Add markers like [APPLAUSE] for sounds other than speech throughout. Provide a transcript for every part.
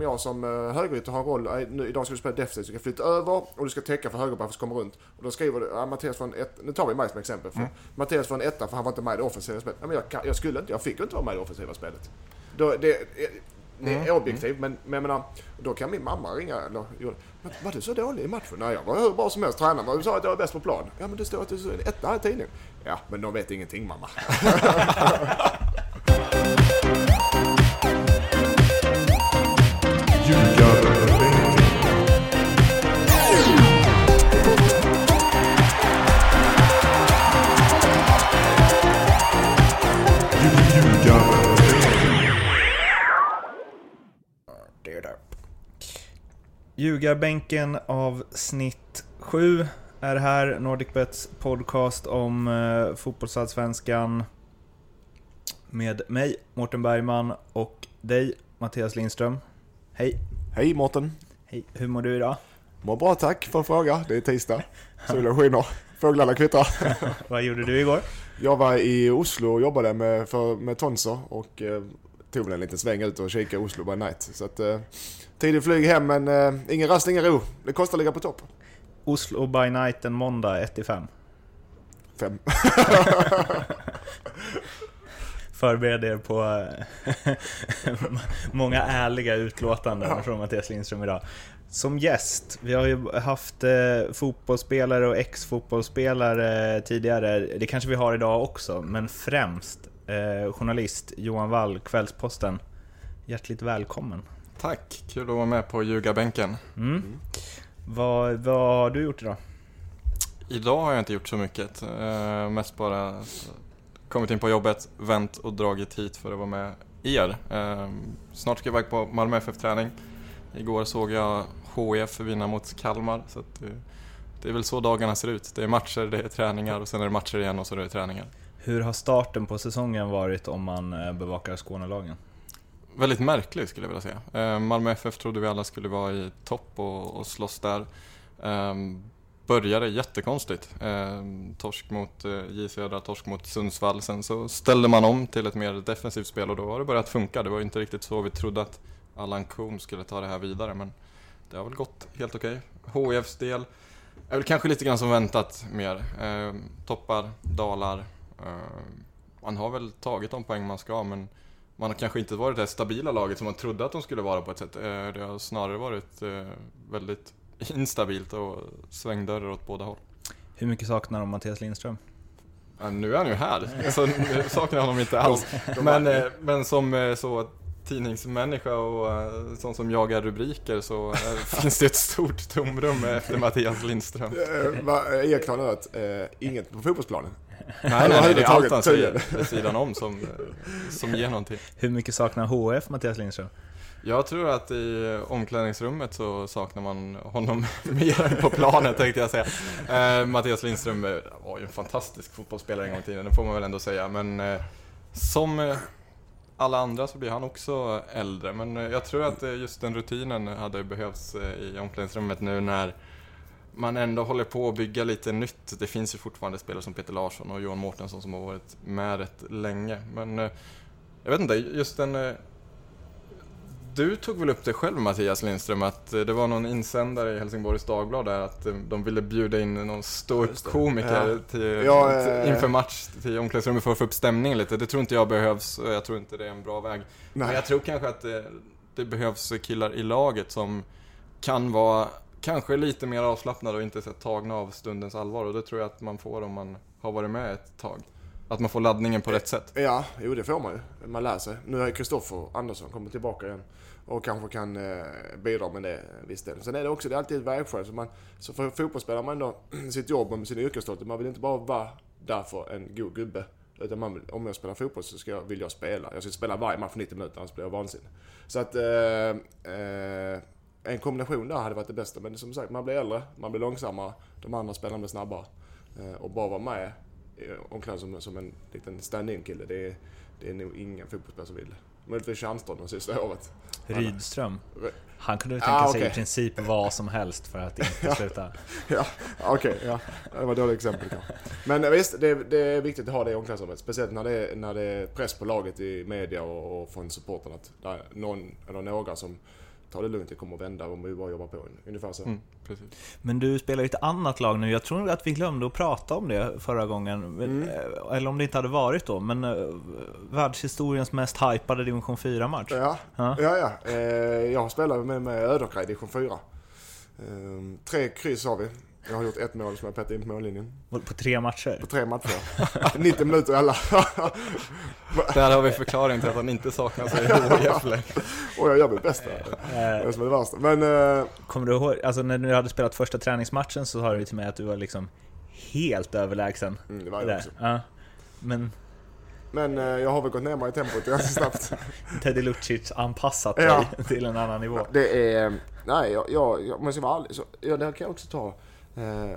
jag som uh, högerytter har en roll, eh, nu, idag ska du spela defensivt, du ska flytta över och du ska täcka för högerbacken som kommer runt. Och då skriver du, ja, Mattias får en ett, nu tar vi mig som exempel. För mm. Mattias får en etta för han var inte med i det offensiva spelet. Ja, men jag, jag skulle inte, jag fick inte vara med i det offensiva spelet. Då, det, det är mm. objektivt, men, men jag menar, då kan min mamma ringa eller var du så dålig i matchen? Nej, jag var hur bra som helst. Tränaren sa att jag var bäst på plan. Ja, men det står att du är etta i tidningen. Ja, men de vet ingenting mamma. [LAUGHS] Ljugarbänken av snitt 7 är här, Nordicbets podcast om eh, fotbollsallsvenskan. Med mig, Mårten Bergman, och dig, Mattias Lindström. Hej! Hej Mårten! Hej, hur mår du idag? Mår bra tack för en fråga. Det är tisdag. Solen skiner. Fåglarna kvittrar. [LAUGHS] Vad gjorde du igår? Jag var i Oslo och jobbade med, för, med Tonser och eh, tog väl en liten sväng ut och kikade Oslo by night. Så att, eh, tidigt flyg hem men eh, ingen rast, ingen ro. Det kostar att ligga på topp. Oslo by night en måndag 1 5. 5. Förbered er på eh, [LAUGHS] många ärliga utlåtanden ja. från Mattias Lindström idag. Som gäst, vi har ju haft eh, fotbollsspelare och ex-fotbollsspelare tidigare, det kanske vi har idag också, men främst eh, journalist Johan Wall, Kvällsposten. Hjärtligt välkommen. Tack, kul att vara med på ljugarbänken. Mm. Mm. Vad, vad har du gjort idag? Idag har jag inte gjort så mycket. Eh, mest bara kommit in på jobbet, vänt och dragit hit för att vara med er. Eh, snart ska jag iväg på Malmö FF-träning. Igår såg jag HIF vinna mot Kalmar. Så det, det är väl så dagarna ser ut. Det är matcher, det är träningar och sen är det matcher igen och så är det träningar. Hur har starten på säsongen varit om man eh, bevakar Skånelagen? Väldigt märklig skulle jag vilja säga. Eh, Malmö FF trodde vi alla skulle vara i topp och, och slåss där. Eh, började jättekonstigt. Eh, torsk mot eh, J Södra, torsk mot Sundsvall. Sen så ställde man om till ett mer defensivt spel och då har det börjat funka. Det var inte riktigt så vi trodde att Allan Kuhn skulle ta det här vidare men det har väl gått helt okej. Okay. HIFs del är väl kanske lite grann som väntat mer. Eh, toppar, dalar. Man har väl tagit de poäng man ska men man har kanske inte varit det stabila laget som man trodde att de skulle vara på ett sätt. Eh, det har snarare varit eh, väldigt [LAUGHS] instabilt och svängdörrar åt båda håll. Hur mycket saknar de Mattias Lindström? Ja, nu är han ju här, [LAUGHS] så nu saknar honom inte alls. [LAUGHS] Men, eh, men som så tidningsmänniska och sån som jagar rubriker så finns det ett stort tomrum efter Mattias Lindström. Ekman att inget på fotbollsplanen. Nej, nej, det är allt han säger vid sidan om som, som ger någonting. Hur mycket saknar HF Mattias Lindström? Jag tror att i omklädningsrummet så saknar man honom [LAUGHS] mer än på planen tänkte jag säga. Eh, Mattias Lindström var ju en fantastisk fotbollsspelare en gång i tiden, det får man väl ändå säga. Men eh, som alla andra så blir han också äldre. Men eh, jag tror att just den rutinen hade behövts eh, i omklädningsrummet nu när man ändå håller på att bygga lite nytt. Det finns ju fortfarande spelare som Peter Larsson och Johan Mårtensson som har varit med rätt länge. Men eh, jag vet inte, just den... Eh, du tog väl upp det själv Mattias Lindström, att eh, det var någon insändare i Helsingborgs Dagblad där att de ville bjuda in någon ståuppkomiker ja. ja, till, inför match till omklädningsrummet för att få upp stämningen lite. Det tror inte jag behövs och jag tror inte det är en bra väg. Nej. Men jag tror kanske att det, det behövs killar i laget som kan vara kanske lite mer avslappnade och inte så tagna av stundens allvar. Och det tror jag att man får om man har varit med ett tag. Att man får laddningen på rätt sätt. Ja, jo det får man ju. Man lär sig. Nu har Kristoffer Andersson kommit tillbaka igen. Och kanske kan eh, bidra med det viss del. Sen är det också, det är alltid ett vägskäl. Så, man, så för fotbollsspelare man ändå [CLEARS THROAT] sitt jobb och sin yrkesstolthet. Man vill inte bara vara där för en god gubbe. Utan man vill, om jag spelar fotboll så ska jag, vill jag spela. Jag ska spela varje match 90 minuter, annars blir jag vansinnig. Så att... Eh, eh, en kombination där hade varit det bästa. Men som sagt, man blir äldre, man blir långsammare, de andra spelarna blir snabbare. Eh, och bara vara med omklädningsrummet som, som en liten stand-in kille, det är, det är nog ingen fotbollsspelare som vill. Möjligtvis Tjärnström de sista året. Rydström? Han kunde tänka ah, sig i princip vad som helst för att inte [LAUGHS] sluta. [LAUGHS] ja, okej. Okay, ja. Det var ett dåligt exempel kanske. Men visst, det, det, är viktigt att ha det i omklädningsrummet. Speciellt när det, är, när det är press på laget i media och, och från supporten att det är någon eller några som ta det lugnt, det kommer att vända om vi bara jobbar på. Ungefär så. Mm. Men du spelar i ett annat lag nu. Jag tror att vi glömde att prata om det förra gången. Mm. eh, Eller om det inte hade varit då. Men uh, världshistoriens mest hypade division 4-match. Ja, Ja. ja, ja. Eh, jag spelar med, med Ödekra i division 4. Eh, tre kryss har vi. Jag har gjort ett mål som jag petade in på mållinjen. På tre matcher. På tre matcher. [LAUGHS] 90 minuter alla. [LAUGHS] Där har vi förklaringen till att han inte saknas i [LAUGHS] HIF längre. Och jag gör mitt bästa. Det är Eh, det som är det värsta. Men eh, Kommer du ihåg, alltså när du hade spelat första träningsmatchen så sa du till mig att du var liksom helt överlägsen. mm, det var jag också. Ja. Men Men eh, jag har väl gått ner mig i tempot ganska snabbt. Teddy Lucic anpassat Ja. dig till en annan nivå. Det är... Nej, jag, jag, jag måste vara ärlig. Så, ja, det här kan jag också ta. Eh,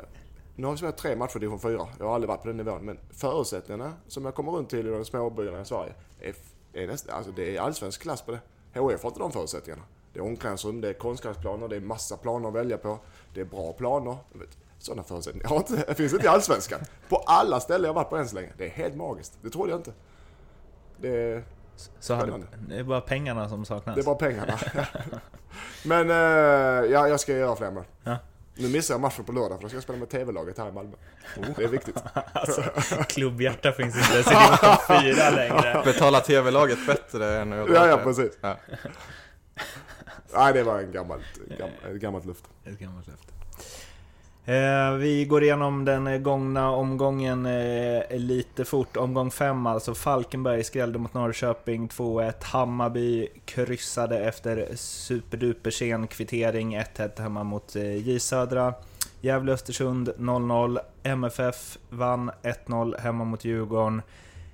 nu har vi spelat tre matcher i division 4. Jag har aldrig varit på den nivån. Men förutsättningarna som jag kommer runt till i de småbyarna i Sverige är, är nästan... Alltså det är allsvensk klass på det. HF har inte de förutsättningarna. Det är omklädningsrum, det är konstgräsplaner, det är massa planer att välja på. Det är bra planer. Sådana förutsättningar har inte, det finns inte i Allsvenskan. På alla ställen jag varit på än så länge. Det är helt magiskt. Det trodde jag inte. Det är... Så hade, det är bara pengarna som saknas. Det är bara pengarna. [LAUGHS] Men eh, ja, jag ska göra fler mål. Ja. Nu missar jag matchen på lördag för då ska jag spela med TV-laget här i Malmö. Det är viktigt. [LAUGHS] Alltså, klubbhjärta finns inte ens i [LAUGHS] division 4 längre. Betala TV-laget bättre än att Ja, ja, precis. Ja. Nej, det var en gammalt, gammalt, ett gammalt luft. Ett gammalt löfte. Eh, vi går igenom den eh, gångna omgången eh, lite fort. Omgång 5 alltså. Falkenberg skrällde mot Norrköping 2-1. Hammarby kryssade efter superduper sen kvittering 1-1 hemma mot eh, J Södra. Gävle-Östersund 0-0. MFF vann 1-0 hemma mot Djurgården.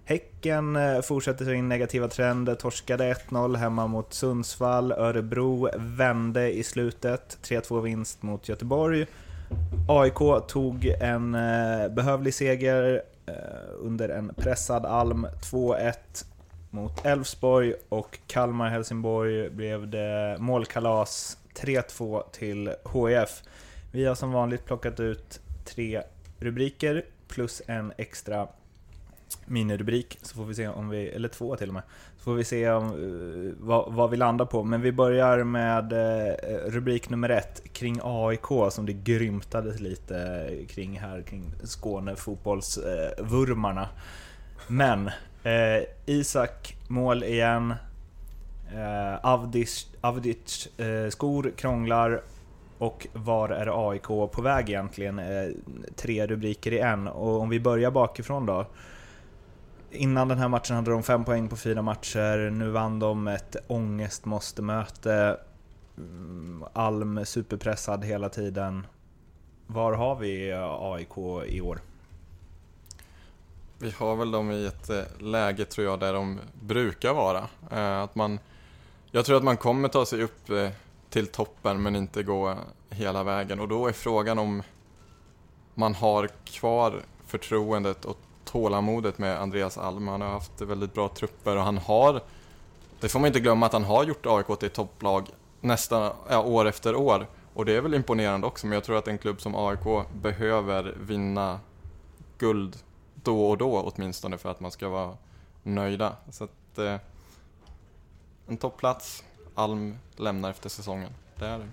Häcken eh, fortsätter sin negativa trend, torskade 1-0 hemma mot Sundsvall. Örebro vände i slutet, 3-2 vinst mot Göteborg. AIK tog en eh, behövlig seger eh, under en pressad Alm, 2-1 mot Elfsborg och Kalmar-Helsingborg blev det målkalas 3-2 till HIF. Vi har som vanligt plockat ut tre rubriker plus en extra minirubrik, så får vi se om vi, eller två till och med, så får vi se om, uh, vad, vad vi landar på. Men vi börjar med uh, rubrik nummer ett, kring AIK som det grymtades lite kring här, kring Skåne fotbollsvurmarna. Men, eh, Isak mål igen, eh, Avdic, Avdic skor krånglar och var är AIK på väg egentligen? Tre rubriker i en. Och om vi börjar bakifrån då. Innan den här matchen hade de fem poäng på fyra matcher. Nu vann de ett ångestmåste-möte. Mm, Alm superpressad hela tiden. Var har vi AIK i år? Vi har väl dem i ett eh, läge tror jag där de brukar vara. Eh, att man, jag tror att man kommer ta sig upp eh, till toppen men inte gå hela vägen och då är frågan om man har kvar förtroendet och tålamodet med Andreas Alm. Han har haft väldigt bra trupper och han har, det får man inte glömma att han har gjort AIK till topplag nästan ja, år efter år. Och det är väl imponerande också, men jag tror att en klubb som AIK behöver vinna guld då och då åtminstone för att man ska vara nöjda. Så att, eh, en topplats, Alm lämnar efter säsongen. Det är det.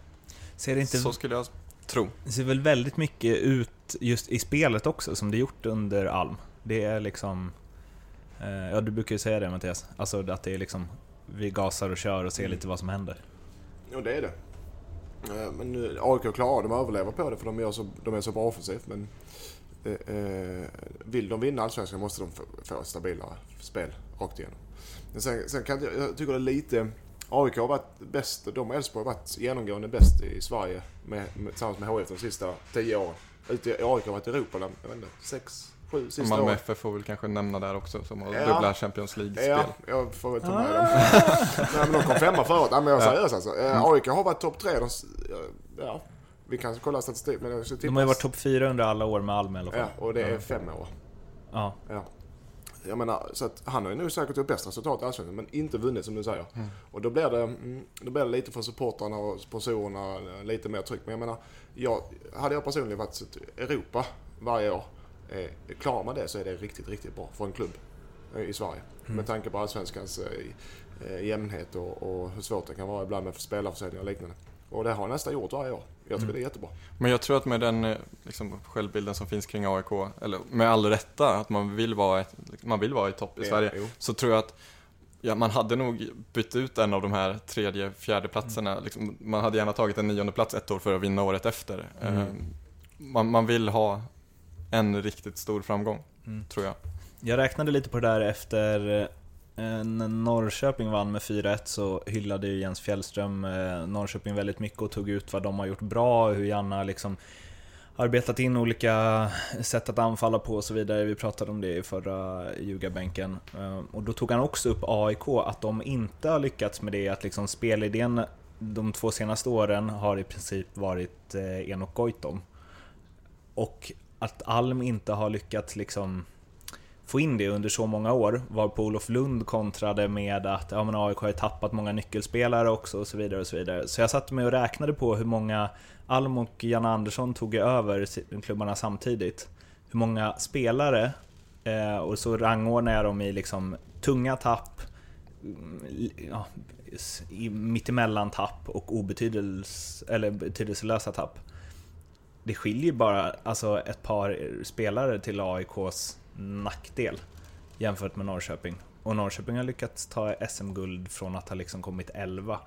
Ser det inte Så skulle jag tro. Det ser väl väldigt mycket ut just i spelet också, som det gjort under Alm. Det är liksom... Eh, ja, du brukar ju säga det Mattias. Alltså att det är liksom... Vi gasar och kör och ser lite vad som händer. Jo, det är det. Eh, Men nu, AIK klarar de överlever på det för de, så, de är så bra offensivt. Men eh, eh, vill de vinna Allsvenskan måste de få, ett stabilare spel rakt igenom. Men sen, sen kan jag, jag tycker det är lite... AIK har varit bäst, de och Elfsborg har varit genomgående bäst i Sverige med, med, tillsammans med HIF de sista tio åren. Ute, AIK har varit i Europa, jag vet inte, sex, sju sista Malmö. FF får väl kanske nämna där också, som har Ja. dubbla Champions League-spel. Ja, jag får väl ta med dem. [LAUGHS] Nej, men de kom femma förut. Nej, men jag är Ja. seriös alltså. Eh, AIK har varit topp tre. De, ja, vi kan kolla statistik. Men De har ju varit topp fyra under alla år med Alm i alla fall. Ja, och det är fem år. Ja. Ja. Jag menar, så att han har ju nu säkert gjort bäst resultat i Allsvenskan, men inte vunnit som du säger. Och då blir, det, mm, då blir det lite för supportrarna och sponsorerna, eh, lite mer tryck. Men jag menar, jag, hade jag personligen varit i Europa varje år, eh, klarar man det så är det riktigt, riktigt bra för en klubb. eh, i Sverige. Mm. Med tanke på allsvenskans eh, eh, jämnhet och, och hur svårt det kan vara ibland med spelarförsäljning och liknande. Och det har nästan gjort varje år. Jag tycker Mm. det är jättebra. Men jag tror att med den eh, liksom, självbilden som finns kring AIK, eller med all rätta, att man vill vara, ett, man vill vara i topp i Sverige, Jo. så tror jag att ja, man hade nog bytt ut en av de här tredje, fjärde platserna. Liksom, man hade gärna tagit en nionde plats ett år för att vinna året efter. Mm. Man, man vill ha en riktigt stor framgång, Mm. tror jag. Jag räknade lite på det där efter eh, när Norrköping vann med 4-1 så hyllade ju Jens Fjällström eh, Norrköping väldigt mycket och tog ut vad de har gjort bra, hur Janna liksom arbetat in olika sätt att anfalla på och så vidare. Vi pratade om det i förra ljugarbänken. Eh, Och då tog han också upp AIK, att de inte har lyckats med det, att liksom spelidén de två senaste åren har i princip varit Enok Goitom. Och att Alm inte har lyckats liksom få in det under så många år, var på Olof Lund kontrade med att ja, men AIK har ju tappat många nyckelspelare också och så vidare. och Så vidare. Så jag satte mig och räknade på hur många Alm och Janne Andersson tog över klubbarna samtidigt. Hur många spelare, eh, och så rangordnade jag dem i liksom tunga tapp, mm, ja, mittemellan tapp och obetydels, eller betydelselösa tapp. Det skiljer bara alltså, ett par spelare till AIKs nackdel jämfört med Norrköping. Och Norrköping har lyckats ta SM-guld från att ha liksom kommit 11.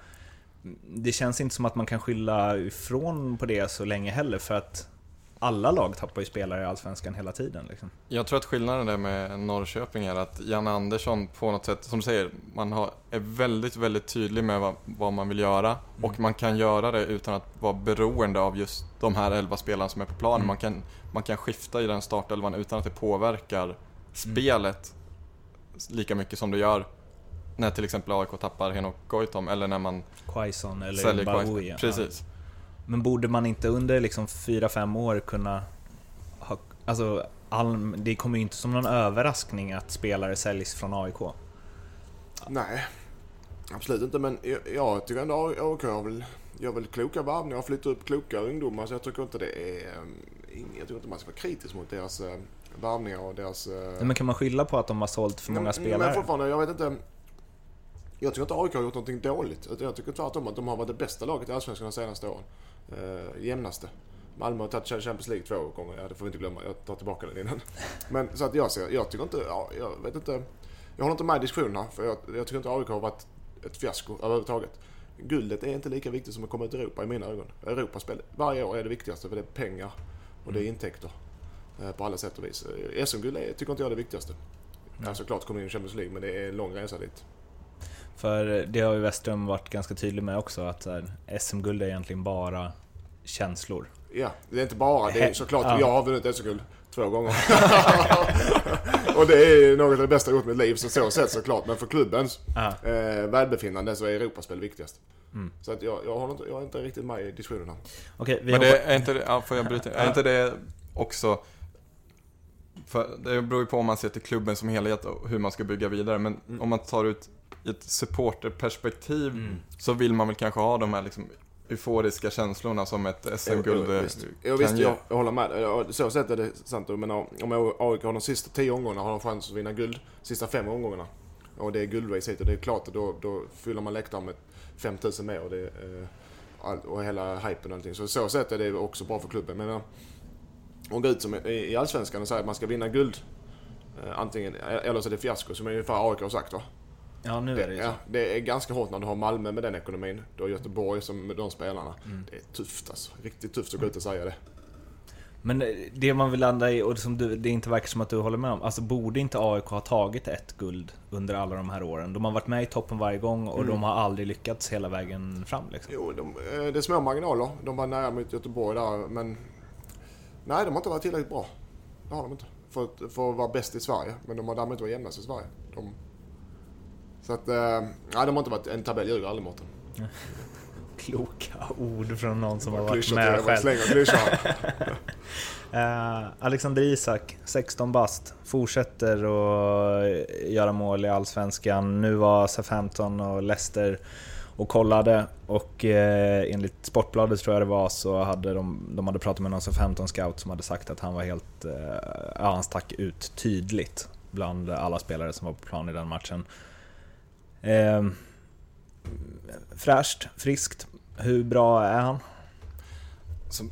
Det känns inte som att man kan skylla ifrån på det så länge heller för att alla lag tappar ju spelare i Allsvenskan hela tiden. Liksom. Jag tror att skillnaden där med Norrköping är att Janne Andersson på något sätt, som du säger, man har, är väldigt, väldigt tydlig med vad, vad man vill göra och man kan göra det utan att vara beroende av just de här elva spelarna som är på planen. Mm. Man, kan, man kan skifta i den startelvan utan att det påverkar spelet lika mycket som det gör när till exempel AIK tappar Henok Goitom eller när man Quaison eller säljer Bahoui. Quaison. ja. Men borde man inte under liksom 4-5 år kunna ha... Alltså, Alm, det kommer ju inte som någon överraskning att spelare säljs från AIK. Nej, absolut inte. Men jag, jag tycker ändå AIK har väl, gör väl kloka värvningar och flyttar upp kloka ungdomar. Så jag tycker inte det är... ing- Jag tycker inte man ska vara kritisk mot deras uh, värvningar och deras... Nej, Men kan man skylla på att de har sålt för många men, spelare? Men fortfarande, jag vet inte. Jag tycker inte AIK har gjort någonting dåligt. Jag tycker tvärtom att de har varit det bästa laget i Allsvenskan de senaste åren. Uh, jämnaste. Malmö har tagit Champions League två gånger. Ja, det får vi inte glömma. Jag tar tillbaka den innan. [LAUGHS] Men så att jag ser, jag tycker inte, ja, jag vet inte. Jag håller inte med i diskussionerna. För jag, jag tycker inte AIK har varit ett fiasko överhuvudtaget. Guldet är inte lika viktigt som att komma ut i Europa i mina ögon. Europaspel varje år är det viktigaste för det är pengar och det är intäkter. eh, På alla sätt och vis. Eh, SM-guld tycker inte jag är det viktigaste. Ja, såklart kommer in i Champions League men det är en lång resa dit. För det har ju Westström varit ganska tydlig med också, att SM-guld är egentligen bara känslor. Ja, det är inte bara. Det är såklart, Ja. jag har vunnit SM-guld två gånger. [LAUGHS] och det är något av det bästa jag gjort i mitt liv, så så sett såklart. Men för klubbens Ja. eh, välbefinnande så är Europaspel viktigast. Mm. Så att jag, jag, har inte, jag är inte riktigt med i diskussionerna. Okej, vi Men det är inte det, ja, får jag bryta? Är inte det också... För det beror ju på om man ser till klubben som helhet och hur man ska bygga vidare. Men Mm. om man tar ut ett supporterperspektiv Mm. så vill man väl kanske ha de här liksom euforiska känslorna som ett SM-guld eh, visst. kan Jo, visst, ge. jag, jag håller med. Så sett är det sant. Men om AIK har de sista tio omgångarna har de chans att vinna guld. Sista fem omgångarna. Och det är guldrace hit och det är klart att då, då fyller man läktaren med 5000 mer och, det, eh, all, och hela hypen och allting. Så så sett är det också bra för klubben. Men eh, att gå ut som i, i Allsvenskan och säga att man ska vinna guld eh, antingen, eller så är det fiasko som ungefär AIK har sagt va? Ja, nu är det ju ja, det är ganska hårt när du har Malmö med den ekonomin. Du har Göteborg som med de spelarna. Mm. Det är tufft alltså. Riktigt tufft att gå ut och säga det. Men eh, det man vill landa i, och som du, det inte verkar som att du håller med om, alltså borde inte AIK ha tagit ett guld under alla de här åren? De har varit med i toppen varje gång och Mm. de har aldrig lyckats hela vägen fram liksom. Jo, de, eh, det är små marginaler. De var nära mot Göteborg där, men... Nej, de har inte varit tillräckligt bra. Det har de inte. För, att- för att vara bäst i Sverige. Men de har därmed inte varit jämnast i Sverige. De, så att... eh, Nej, de har inte varit en tabell ljuger aldrig Mårten. [LAUGHS] Kloka ord från någon som har varit med själv. [LAUGHS] Eh, Alexander Isak, 16 bast, fortsätter att göra mål i Allsvenskan. Nu var Southampton och Leicester och kollade och eh, enligt Sportbladet tror jag det var så hade de, de hade pratat med någon Southampton scout som hade sagt att han var helt, eh, ja han stack ut tydligt. bland alla spelare som var på plan i den matchen. Eh, fräscht, friskt. Hur bra är han? Så,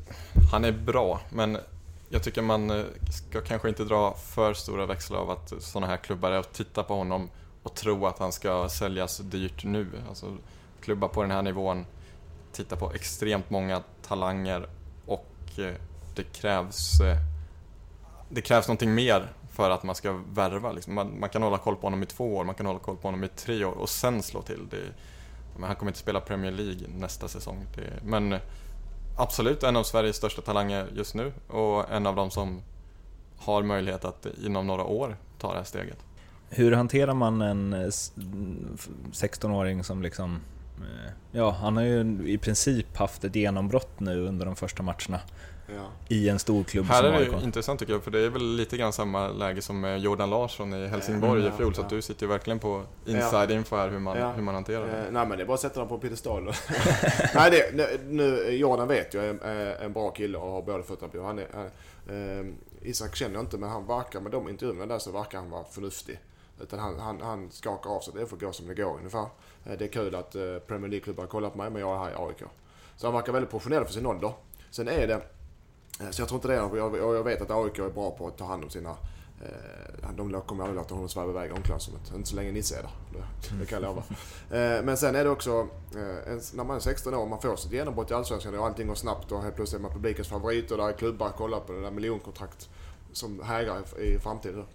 han är bra, men jag tycker man eh, ska kanske inte dra för stora växlar av att sådana här klubbar är och titta på honom och tro att han ska säljas dyrt nu. Alltså, klubbar på den här nivån tittar på extremt många talanger och eh, det krävs, eh, det krävs någonting mer för att man ska värva. Liksom. Man, man, kan hålla koll på honom i två år, man kan hålla koll på honom i tre år och sen slå till. Det, men han kommer inte spela Premier League nästa säsong. Det, men absolut en av Sveriges största talanger just nu och en av dem som har möjlighet att inom några år ta det här steget. Hur hanterar man en 16-åring som liksom... Eh, ja, han har ju i princip haft ett genombrott nu under de första matcherna. Ja. I en stor klubb Här som är det AIK. intressant tycker jag, för det är väl lite grann samma läge som med Jordan Larsson i Helsingborg ja, i fjol, så att du sitter ju verkligen på inside info här hur man, hur man hanterar det. Eh, nej men det är bara att sätta dem på piedestal. [LAUGHS] nej, det, nu, Jordan vet jag är en bra kille och har båda fötterna på. Han är, eh, Isak känner jag inte, men han verkar med de intervjuerna där så verkar han vara förnuftig. Utan han, han, han skakar av sig, det får gå som det går ungefär. Eh, det är kul att eh, Premier League-klubbar kollar på mig, men jag är här i AIK. Så han verkar väldigt professionell för sin ålder. Sen är det Eh, Eh, så jag tror inte det. Jag, jag vet att AIK är bra på att ta hand om sina... Eh, de kommer aldrig låta honom sväva iväg i omklädningsrummet. Inte så länge Nisse är där. Det, det kan jag lova. Eh, men sen är det också, när man är 16 år och man får sitt genombrott i Allsvenskan och allting går snabbt och helt plötsligt är man publikens favorit och där är klubbar kollar på det där miljonkontrakt som hägrar i framtiden.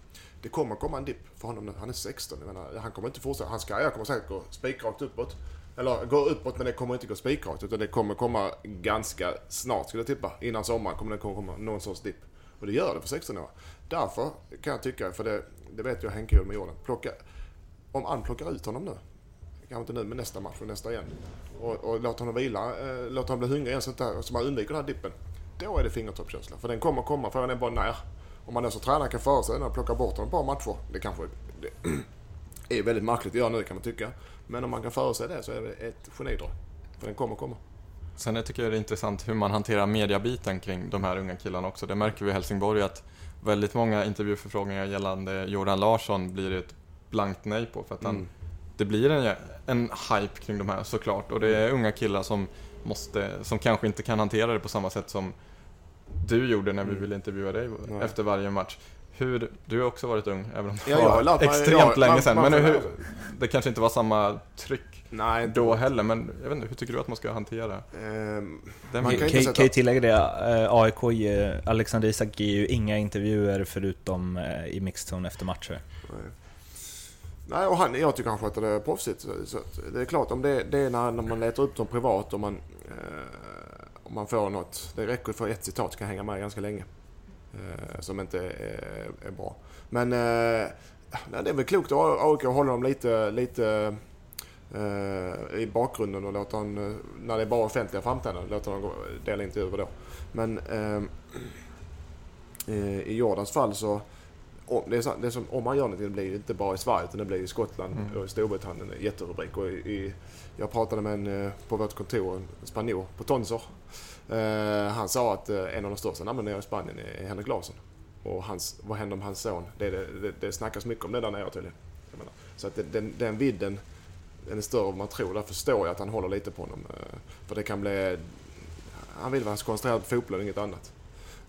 Det kommer komma en dipp för honom. nu, Han är 16. Menar, han kommer inte fortsätta. Hans karriär kommer säkert gå spikrakt uppåt. Eller gå uppåt men det kommer inte gå spikrakt utan det kommer komma ganska snart skulle jag tippa. Innan sommaren kommer det komma någon sorts dipp. Och det gör det för 16 år. Därför kan jag tycka, för det, det vet jag Henke gjorde med Jordan. Plocka, om Ann plockar ut honom nu. Kanske inte nu men nästa match och nästa igen. Och, och låt honom vila, eh, låt honom bli hungrig igen så, där, så man undviker den här dippen. Då är det fingertoppskänsla. För den kommer komma, frågan är bara när. Om man är så tränare kan förutsäga sig att plocka bort honom ett par matcher. Det kanske det [CLEARS THROAT] är väldigt märkligt att göra nu kan man tycka. Men om man kan förutse det så är det ett genidrag. För den kommer komma. Sen jag tycker jag det är intressant hur man hanterar mediabiten kring de här unga killarna också. Det märker vi i Helsingborg att väldigt många intervjuförfrågningar gällande Jordan Larsson blir ett blankt nej på. För att han, mm. det blir en, en hype kring de här såklart. Och det är unga killar som, måste, som kanske inte kan hantera det på samma sätt som du gjorde när vi mm. ville intervjua dig Nej. efter varje match. Hur, du har också varit ung, även om det ja, var extremt jag, länge sedan. Men hur, det kanske inte var samma tryck Nej, då heller, men jag vet inte, hur tycker du att man ska hantera um, det? Man kan, kan, kan ju tillägga det, eh, AIK, Alexander Isak ger ju inga intervjuer förutom eh, i mixzone efter matcher. Nej. Nej, och han, jag tycker han sköter det proffsigt. Så, så det är klart, om det, det är när, när man letar upp dem privat och man, eh, om man får något. Det räcker för ett citat, kan hänga med ganska länge. Eh, som inte är, är bra. Men eh, det är väl klokt att AIK håller dem lite, lite eh, i bakgrunden och låter dem, när det är bara offentliga framträdanden, låter dem dela intervjuer då. Men i Jordans fall så det är, så, det är som, om man gör någonting, det blir inte bara i Sverige utan det blir i Skottland mm. och i Storbritannien. Jätterubrik. Och i, i, jag pratade med en på vårt kontor, en spanjor på Tonsor. Eh, han sa att eh, en av de största namnen nere i Spanien är Henrik Larsson. Och hans, vad händer med hans son? Det, det, det, det snackas mycket om det där nere tydligen. Så att den, den vidden den är större än man tror. Därför förstår jag att han håller lite på honom. Eh, för det kan bli... Han vill vara koncentrerad på fotboll och inget annat.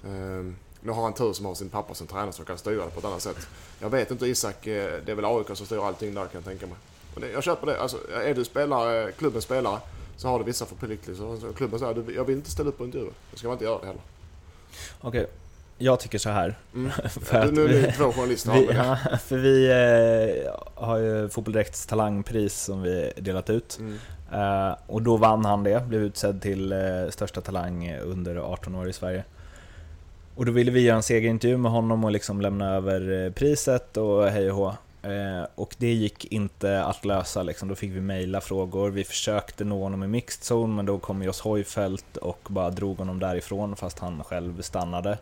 Ehm, nu har han tur som har sin pappa som tränare som kan styra det på ett annat sätt. Jag vet inte Isak, det är väl AIK som styr allting där kan jag tänka mig. Jag köper det. Alltså, är du spelare, klubbens spelare så har du vissa förpliktelser. Klubben säger jag vill inte ställa upp på intervjuer. Då ska man inte göra det heller. Okej, okay. jag tycker så här. Mm. [LAUGHS] för nu är det två journalister vi, [LAUGHS] ja, För vi eh, har ju Fotbollsdirekts talangpris som vi delat ut. Mm. Eh, och då vann han det, blev utsedd till eh, största talang under 18 år i Sverige. Och då ville vi göra en segerintervju med honom och liksom lämna över eh, priset och hej och hå. Eh, och det gick inte att lösa, liksom. då fick vi mejla frågor. Vi försökte nå honom i mixed zone, men då kom Jos Hojfeldt och bara drog honom därifrån fast han själv stannade.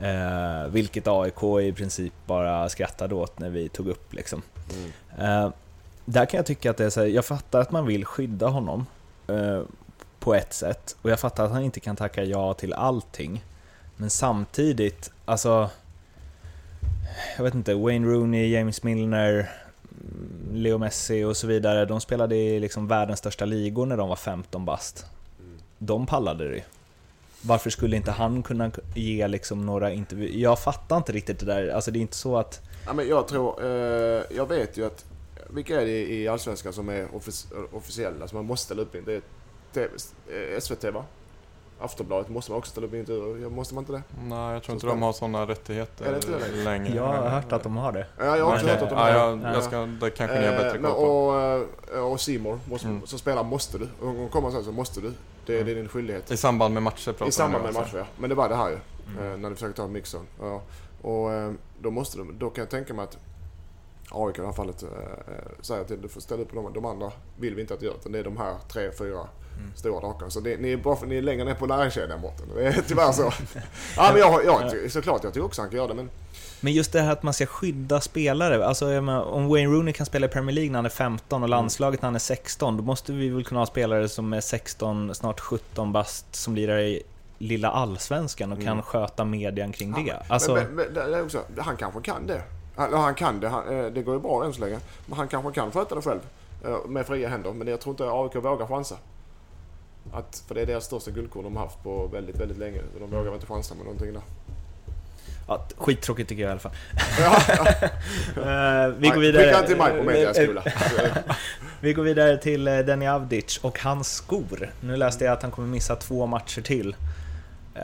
Eh, vilket AIK i princip bara skrattade åt när vi tog upp. Liksom. Mm. Eh, där kan jag tycka att det är så här, jag fattar att man vill skydda honom eh, på ett sätt och jag fattar att han inte kan tacka ja till allting. Men samtidigt, alltså jag vet inte, Wayne Rooney, James Milner, mm, Leo Messi och så vidare, de spelade i liksom världens största ligor när de var 15 bast. Mm. De pallade det ju. Varför skulle inte han kunna ge liksom några intervjuer? Jag fattar inte riktigt det där, alltså det är inte så att... Ja, men jag tror, eh, jag vet ju att, vilka är det i Allsvenskan som är offic officiella, som man måste ställa upp in? Det är TV, eh, SVT va? Aftonbladet måste man också ställa upp intervjuer, måste man inte det? Nej, jag tror inte Så de har sådana rättigheter Är det inte det längre. Jag har hört att de har det. Ja, jag har också hört att de ja, har jag, Ja. jag ska, det kanske ni har bättre Eh, koll på. och, eh, och Simor måste, Mm. som spelare måste du. Och om kommer sen så måste du. Det är Mm. din skyldighet. I samband med matcher pratar I samband med alltså. matcher ja. Men det var det här ju. Mm. Eh, när du försöker ta mixen. Ja. Och då måste du, då kan jag tänka mig att AIK i det här fallet eh, säger till du får ställa upp på de, de andra vill vi inte att du gör. Utan det är de här tre, fyra Mm. stora drakarna. Så det, ni, är bara, ni är längre ner på näringskedjan borta. Det är tyvärr så. [LAUGHS] ja men jag, jag, såklart jag tycker också han kan göra det men Men just det här att man ska skydda spelare, alltså om Wayne Rooney kan spela i Premier League när han är 15 och landslaget när han är 16, då måste vi väl kunna ha spelare som är 16, snart 17 bast, som lirar i lilla allsvenskan och Mm. kan sköta median kring det. Ja, Alltså, men, men, är också, han kanske kan det. Han, han kan det. Han, eh, det går ju bra än så länge. Men han kanske kan sköta det själv. eh, Med fria händer. Men jag tror inte AIK vågar chansa. Att, för det är deras största guldkorn de har haft på väldigt, väldigt länge. Så de vågar väl inte chansa med någonting där. ja, skittråkigt tycker jag i alla fall. Ja, [LAUGHS] Eh, vi går vidare. Skicka till mig på Eh, mediaskola. [LAUGHS] Vi går vidare till eh, Denny Avdic och hans skor. Nu läste jag att han kommer missa två matcher till. Eh,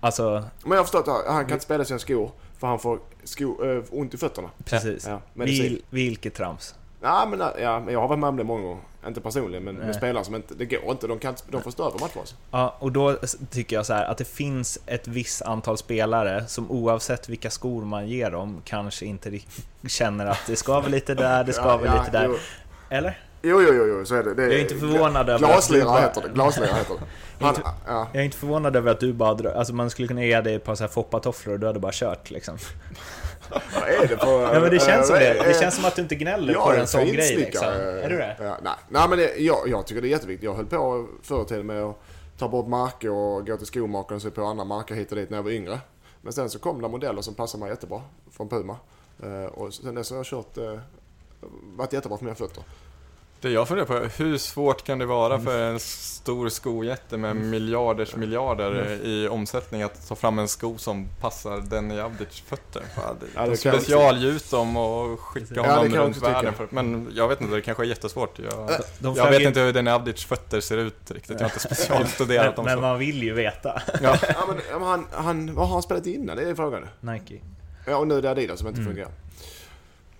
Alltså, Men jag har förstått att han kan inte spela sina skor. För han får sko, ont i fötterna. precis. Ja. Vil, vilket trams. Ja, men, ja, men jag har varit med om det många gånger. Inte personligen, men med spelare som inte... Det går inte. De, kan, de får störa matcher alltså. Ja, och då tycker jag så här att det finns ett visst antal spelare som oavsett vilka skor man ger dem kanske inte känner att det ska vara lite där, det ska Ja, vara ja, lite där. Jo, Eller? jo, jo, jo, jo så är det. det Jag är inte förvånad över Glaslera bara- heter det. Glaslera heter det. Han, ja. Jag är inte förvånad över att du bara alltså man skulle kunna ge dig ett par så här foppatofflor och du hade bara kört liksom. Vad är det på... Ja men det känns som eh, det. Det eh, känns som att du inte gnäller på en sån grej liksom. Är du det? Ja, nej, nej men det, jag, jag tycker det är jätteviktigt. Jag höll på förr tiden med att ta bort marker och gå till skomakaren och se på andra marker hit och dit när jag var yngre. Men sen så kom det modeller som passade mig jättebra från Puma. Eh, och sen dess har jag kört... Uh, varit jättebra för mina fötter. Det jag funderar på är, hur svårt kan det vara för en stor skojätte med miljarders miljarder i omsättning att ta fram en sko som passar Denny Avdic fötter? Ja, specialgjut dem och skicka Ja, honom runt världen. För, men jag vet inte, det kanske är jättesvårt. Jag, De jag vet in- inte hur Denny Avdics fötter ser ut riktigt. Jag har inte specialstuderat dem men, man vill ju veta. Ja. Ja, men, ja, men han, han, vad har han spelat innan? Det är frågan. Nike. Ja, och nu är det Adidas som inte Mm. fungerar.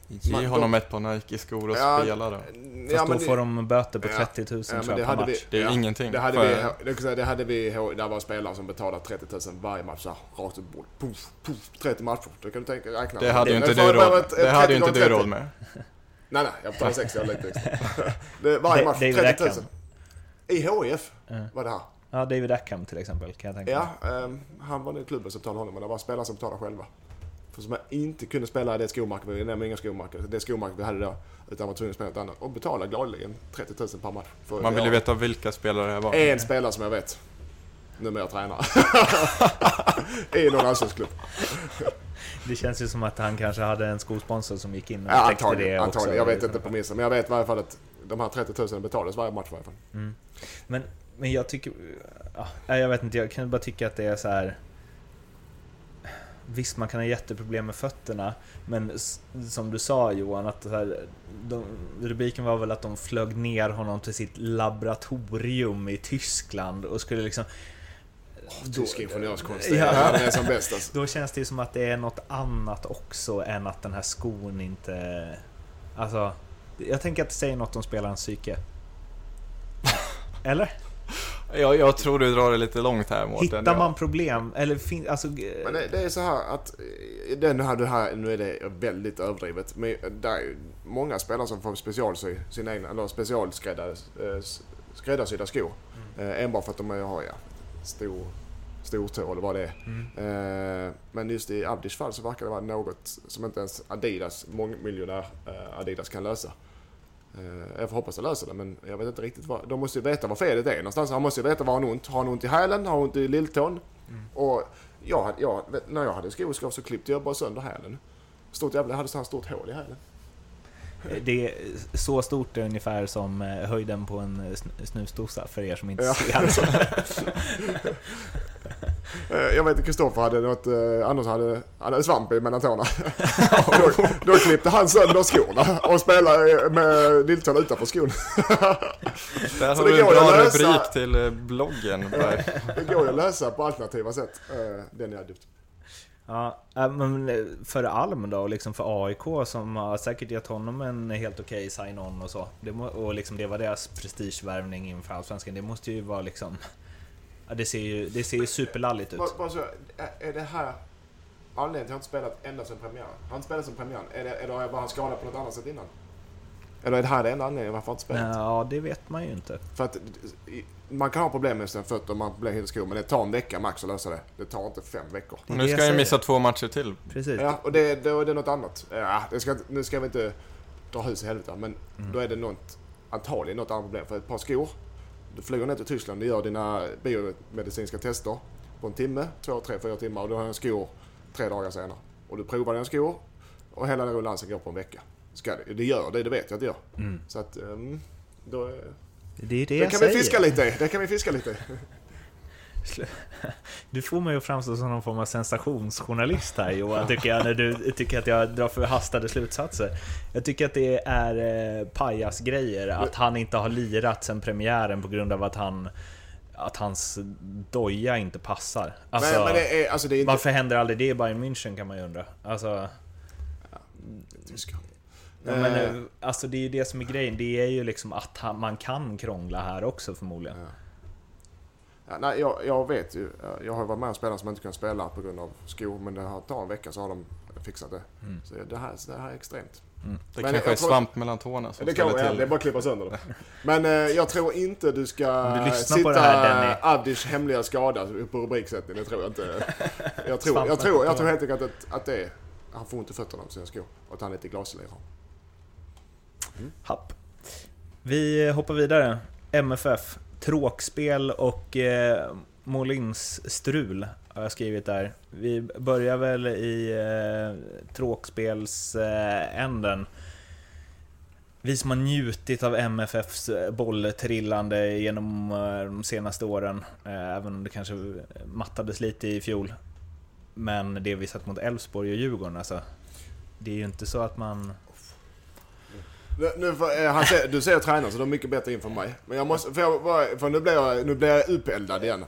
Ge honom ett par Nike-skor och Ja, spela då. Fast då men får de böter på Ja. 30 000 Ja, tror jag det per hade match. vi- Det är Ja, ingenting. Det hade, för, vi, det, det hade vi, där var spelare som betalade 30 000 varje match. Så här, rakt upp bord. Puff, puff, 30 matcher. Då kan du tänka, räkna. det hade ju inte du råd, ett- det hade ju 30 inte du 30. råd med. Nej, nej. Jag betalar 60 jag lite extra. [LAUGHS] det, varje match, David 30 000. Beckham. I HIF Ja. var det här. Ja, David Ackham till exempel kan jag tänka Ja, mig. ehm, han var den klubben som betalade honom, men det var spelare som betalade själva. För som jag inte kunde spela det skomarket, vi nämner inga skomarker, det skomarket vi hade då. Utan var tvungen att spela ett annat. Och betala gladeligen 30 000 per match. För Man vill ju jag- veta vilka spelare det var. En spelare som jag vet. Numera tränare. [LAUGHS] I någon allsvensk. Det känns ju som att han kanske hade en skosponsor som gick in och Ja, täckte det antagligen. också. antagligen. Jag vet inte på minsta. Men jag vet i varje fall att de här 30 000 betalades varje match i varje fall. Mm. Men, men jag tycker... Ja, nej, jag vet inte, jag kan bara tycka att det är så här. Visst, man kan ha jätteproblem med fötterna, men som du sa Johan, att här, de, rubriken var väl att de flög ner honom till sitt laboratorium i Tyskland och skulle liksom... Tysk ingenjörskonst. Ja. Den är som bäst alltså. Då känns det ju som att det är något annat också än att den här skon inte... Alltså, jag tänker att det säger något om spelarens psyke. [LAUGHS] Eller? Jag, jag tror du drar det lite långt här Mårten. Hittar man problem? Eller fin, alltså, Men det, det är så här att eh, den här, det här, nu är det väldigt överdrivet, men det är många spelare som får specialsy sina egna, eller specialskräddade, eh, skräddarsydda skor. Eh, enbart för att de har, ja, stor, stortå eller vad det är. Mm. Eh, men just i Abdish fall så verkar det vara något som inte ens Adidas, mångmiljonär eh, Adidas kan lösa. Eh, jag får hoppas att löser det, men jag vet inte riktigt vad. De måste ju veta vad felet är någonstans. Han måste ju veta var han har ont. Har han ont i hälen? Har han ont i lilltån? Och jag, jag, när jag hade skoskav så klippte jag bara sönder hälen. Stort jävla, jag hade så här stort hål i hälen. Det är så stort är ungefär som eh, höjden på en eh, sn- snusdosa för er som inte Ja. ser. [LAUGHS] [LAUGHS] [LAUGHS] Eh, Jag vet att Kristoffer hade något, eh, Andersson hade, han hade svamp i mellan tårna. [LAUGHS] då, då klippte han sönder skorna och spelade med lilltån utanför skon. Där har det du en bra lösa- rubrik till eh, bloggen. [LAUGHS] Per. Det går ju att lösa på alternativa sätt. Den jag gjort. Ja, men för Alm då, och liksom för AIK som har säkert gett honom en helt okej sign-on och så. Det må, och liksom det var deras prestigevärvning inför Allsvenskan. Det måste ju vara liksom... Ja, det ser ju, det ser ju superlalligt ut. Bara, så, är- det här anledningen till att jag inte spelat ända sedan premiären? Har inte spelat sedan premiären? Är det, eller har jag bara skadat på något annat sätt innan? Eller är det här det enda anledningen varför jag inte spelat? Ja, det vet man ju inte. För att man kan ha problem med sina fötter, man problem med skor, men det tar en vecka max att lösa det. Det tar inte fem veckor. Nu ska jag jag säger. missa två matcher till. Precis. Ja, och det, då är det något annat. Ja, det ska, nu ska vi inte dra hus i helvete, men då är det något, antagligen något annat problem. För ett par skor, du flyger ner till Tyskland, du gör dina biomedicinska tester på en timme, två, tre, fyra timmar och du har en skor tre dagar senare. Och du provar dina skor och hela den rulansen går på en vecka. Ska det, det gör det, det vet jag att det gör. Mm. Så att, um, då, Det är det, det jag kan säger. vi fiska lite. Det kan vi fiska lite. [LAUGHS] Du får mig att framstå som någon form av sensationsjournalist här Johan, tycker jag, när du tycker att jag drar förhastade slutsatser. Jag tycker att det är eh, pajasgrejer, att han inte har lirat sen premiären på grund av att han att hans doja inte passar. Alltså, men, men det är, alltså det är inte... varför händer aldrig det i Bayern München kan man ju undra. Alltså, ja, men, Eh. eh, alltså det är ju det som är grejen, det är ju liksom att man kan krångla här också förmodligen. Ja, nej, jag, jag vet ju. Jag har varit med om spelare som inte kan spela på grund av skor. Men det har tar en vecka så har de fixat det. Mm. Så det här, det här är extremt. Det Men kanske jag är tror- svamp mellan tårna som det kan till. det är bara att klippa sönder det. [LAUGHS] Men eh, jag tror inte du ska du sitta på det här, Denny. Addish hemliga skada på rubriksättningen. Det tror jag inte. [LAUGHS] Jag tror, jag tror, jag tror helt enkelt att, att det är, han får ont i fötterna av sina skor. Och att han är lite glaslirare. Happ. Vi hoppar vidare. MFF. Tråkspel och eh, Molins strul har jag skrivit där. Vi börjar väl i eh, tråkspelsänden. Eh, vi som har njutit av MFFs eh, bolltrillande genom eh, de senaste åren, eh, även om det kanske eh, mattades lite i fjol. Men det vi sett mot Elfsborg och Djurgården, alltså. Det är ju inte så att man... Nu, eh, han säger, du säger tränare så du har mycket bättre inför mig. Men jag måste, för, jag, bara- för nu blir jag, nu blir jag upeldad igen.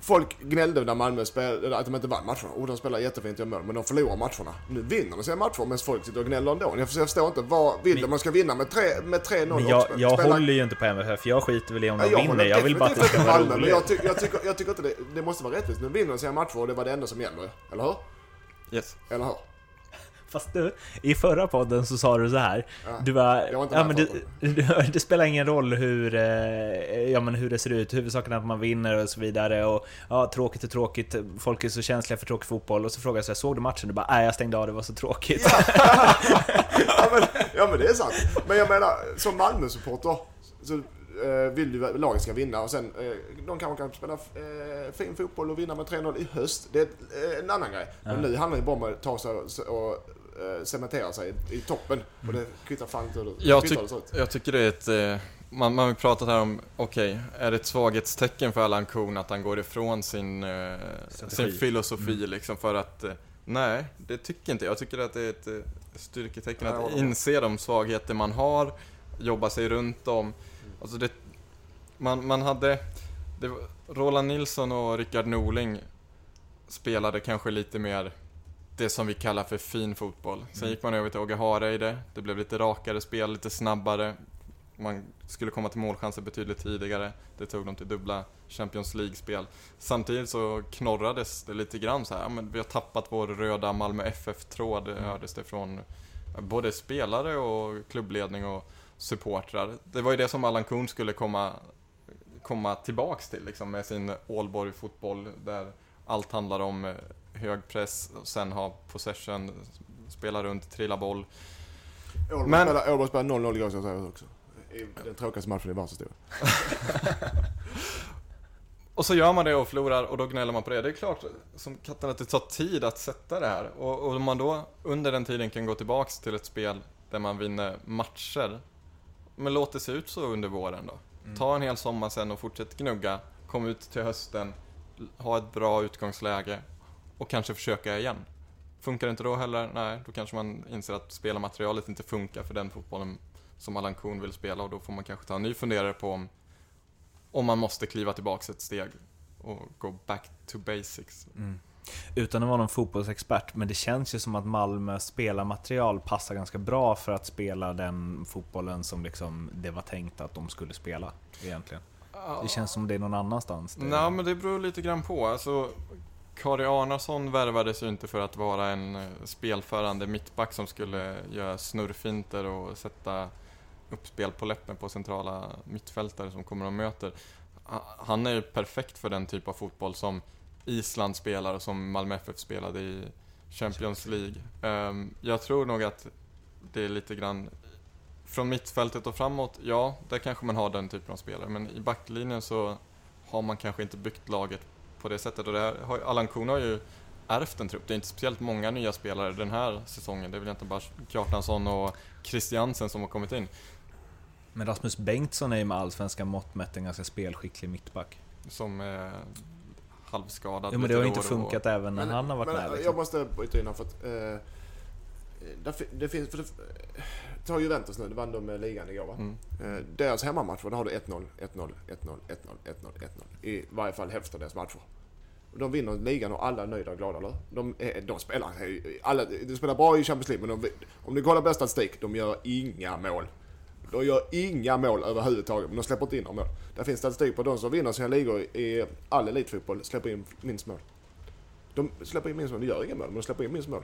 Folk gnällde när Malmö spelade, att de inte vann matcherna. Och de spelar jättefint i mål, men de förlorar matcherna. Nu vinner de sina matcher medan folk sitter och gnäller ändå. Jag förstår inte, vad vill de? Man ska vinna med 3-0 med 3-0 Men jag, jag spela- håller ju inte på MFF, jag skiter väl i om de jag vinner. Jag vill bara att det ska vara Men roligt. jag, ty, jag, tycker, jag tycker inte det, det måste vara rättvist. Nu vinner de sina matcher och det var det enda som gäller. Eller hur? Yes. Eller hur? Fast du, i förra podden så sa du så här. Ja, Du inte ja, men det, [LAUGHS] det spelar ingen roll hur, eh, ja, men hur det ser ut, huvudsaken är att man vinner och så vidare. Och, ja, tråkigt är tråkigt, folk är så känsliga för tråkig fotboll. Och så frågar jag så här, såg du matchen? Du bara, nej jag stängde av, det var så tråkigt. ja, [LAUGHS] men, ja men det är sant. Men jag menar, som Malmö-supporter så eh, vill du att laget ska vinna och sen eh, de kanske kan spela fin fotboll och vinna med 3-0 i höst. Det är en annan grej. Men nu handlar det bara om att ta sig och, och eh, cementera sig i, i toppen. Och det kvittar fan inte hur det Jag, ut. jag tycker det är ett... Eh, man, man har ju pratat här om, okej, är det ett svaghetstecken för Allan Kuhn att han går ifrån sin, eh, sin filosofi liksom för att... Nej, det tycker inte jag. Jag tycker att det är ett styrketecken Ja, att inse de svagheter man har, jobba sig runt dem. Alltså det... Man, man hade... Det Roland Nilsson och Rickard Norling spelade kanske lite mer det som vi kallar för fin fotboll. Sen gick man över till Åge Hareide, det blev lite rakare spel, lite snabbare. Man skulle komma till målchanser betydligt tidigare. Det tog dem till dubbla Champions League-spel. Samtidigt så knorrades det lite grann så här, men vi har tappat vår röda Malmö FF-tråd, mm. hördes det från både spelare och klubbledning och supportrar. Det var ju det som Allan Kuhn skulle komma, komma tillbaks till liksom, med sin Ålborg-fotboll där allt handlar om eh, hög press och sen ha possession, spela runt, trilla boll. Ålborg Men- spelar- Ålborg spelar 0-0 igår ska jag säga också. Den tråkigaste matchen i världshistorien. [LAUGHS] Och så gör man det och förlorar och då gnäller man på det. Det är klart som katten att det tar tid att sätta det här. Och, och om man då under den tiden kan gå tillbaks till ett spel där man vinner matcher. Men låt det se ut så under våren då. Mm. Ta en hel sommar sen och fortsätt gnugga. Kom ut till hösten, ha ett bra utgångsläge och kanske försöka igen. Funkar det inte då heller, nej, då kanske man inser att spelarmaterialet inte funkar för den fotbollen som Allan Kuhn vill spela och då får man kanske ta en ny funderare på om, om man måste kliva tillbaks ett steg och gå back to basics. Mm. Utan att vara någon fotbollsexpert, men det känns ju som att Malmö spelarmaterial passar ganska bra för att spela den fotbollen som liksom det var tänkt att de skulle spela egentligen. Det känns som det är någon annanstans. Det- Nej, men det beror lite grann på. Alltså, Kari Arnason värvades ju inte för att vara en eh, spelförande mittback som skulle göra snurrfinter och sätta upp spel på läppen på centrala mittfältare som kommer och möter. Ha- Han är ju perfekt för den typ av fotboll som Island spelar och som Malmö FF spelade i Champions League. Ehm, Jag tror nog att det är lite grann från mittfältet och framåt, ja, där kanske man har den typen av spelare. Men i backlinjen så har man kanske inte byggt laget på det sättet. Och det här, har- Allan Kuhn har ju ärvt en trupp. Det är inte speciellt många nya spelare den här säsongen. Det är väl egentligen bara Kjartansson och Christiansen som har kommit in. Men Rasmus Bengtsson är ju med allsvenska mått mätt en ganska spelskicklig mittback. Som är halvskadad Jo men det har ju inte och funkat även när Men- han har varit men, med. Jag Liksom. måste bryta in här för att... Eh, det finns... För det, ta Juventus nu, det vann de med ligan igår va? Mm. Eh, deras hemmamatcher, där har du 1-0, 1-0, 1-0, 1-0, 1-0, 1-0. I varje fall hälften av deras matcher. De vinner ligan och alla är nöjda och glada, eller? De, är- de spelar, alla, de spelar bra i Champions League, men de, om du kollar bäst statistik, de gör inga mål. De gör inga mål överhuvudtaget, men de släpper inte in några mål. Det finns statistik på de som vinner sina ligor i all elitfotboll släpper in minst mål. De släpper in minst mål, de gör inga mål, men de släpper in minst mål.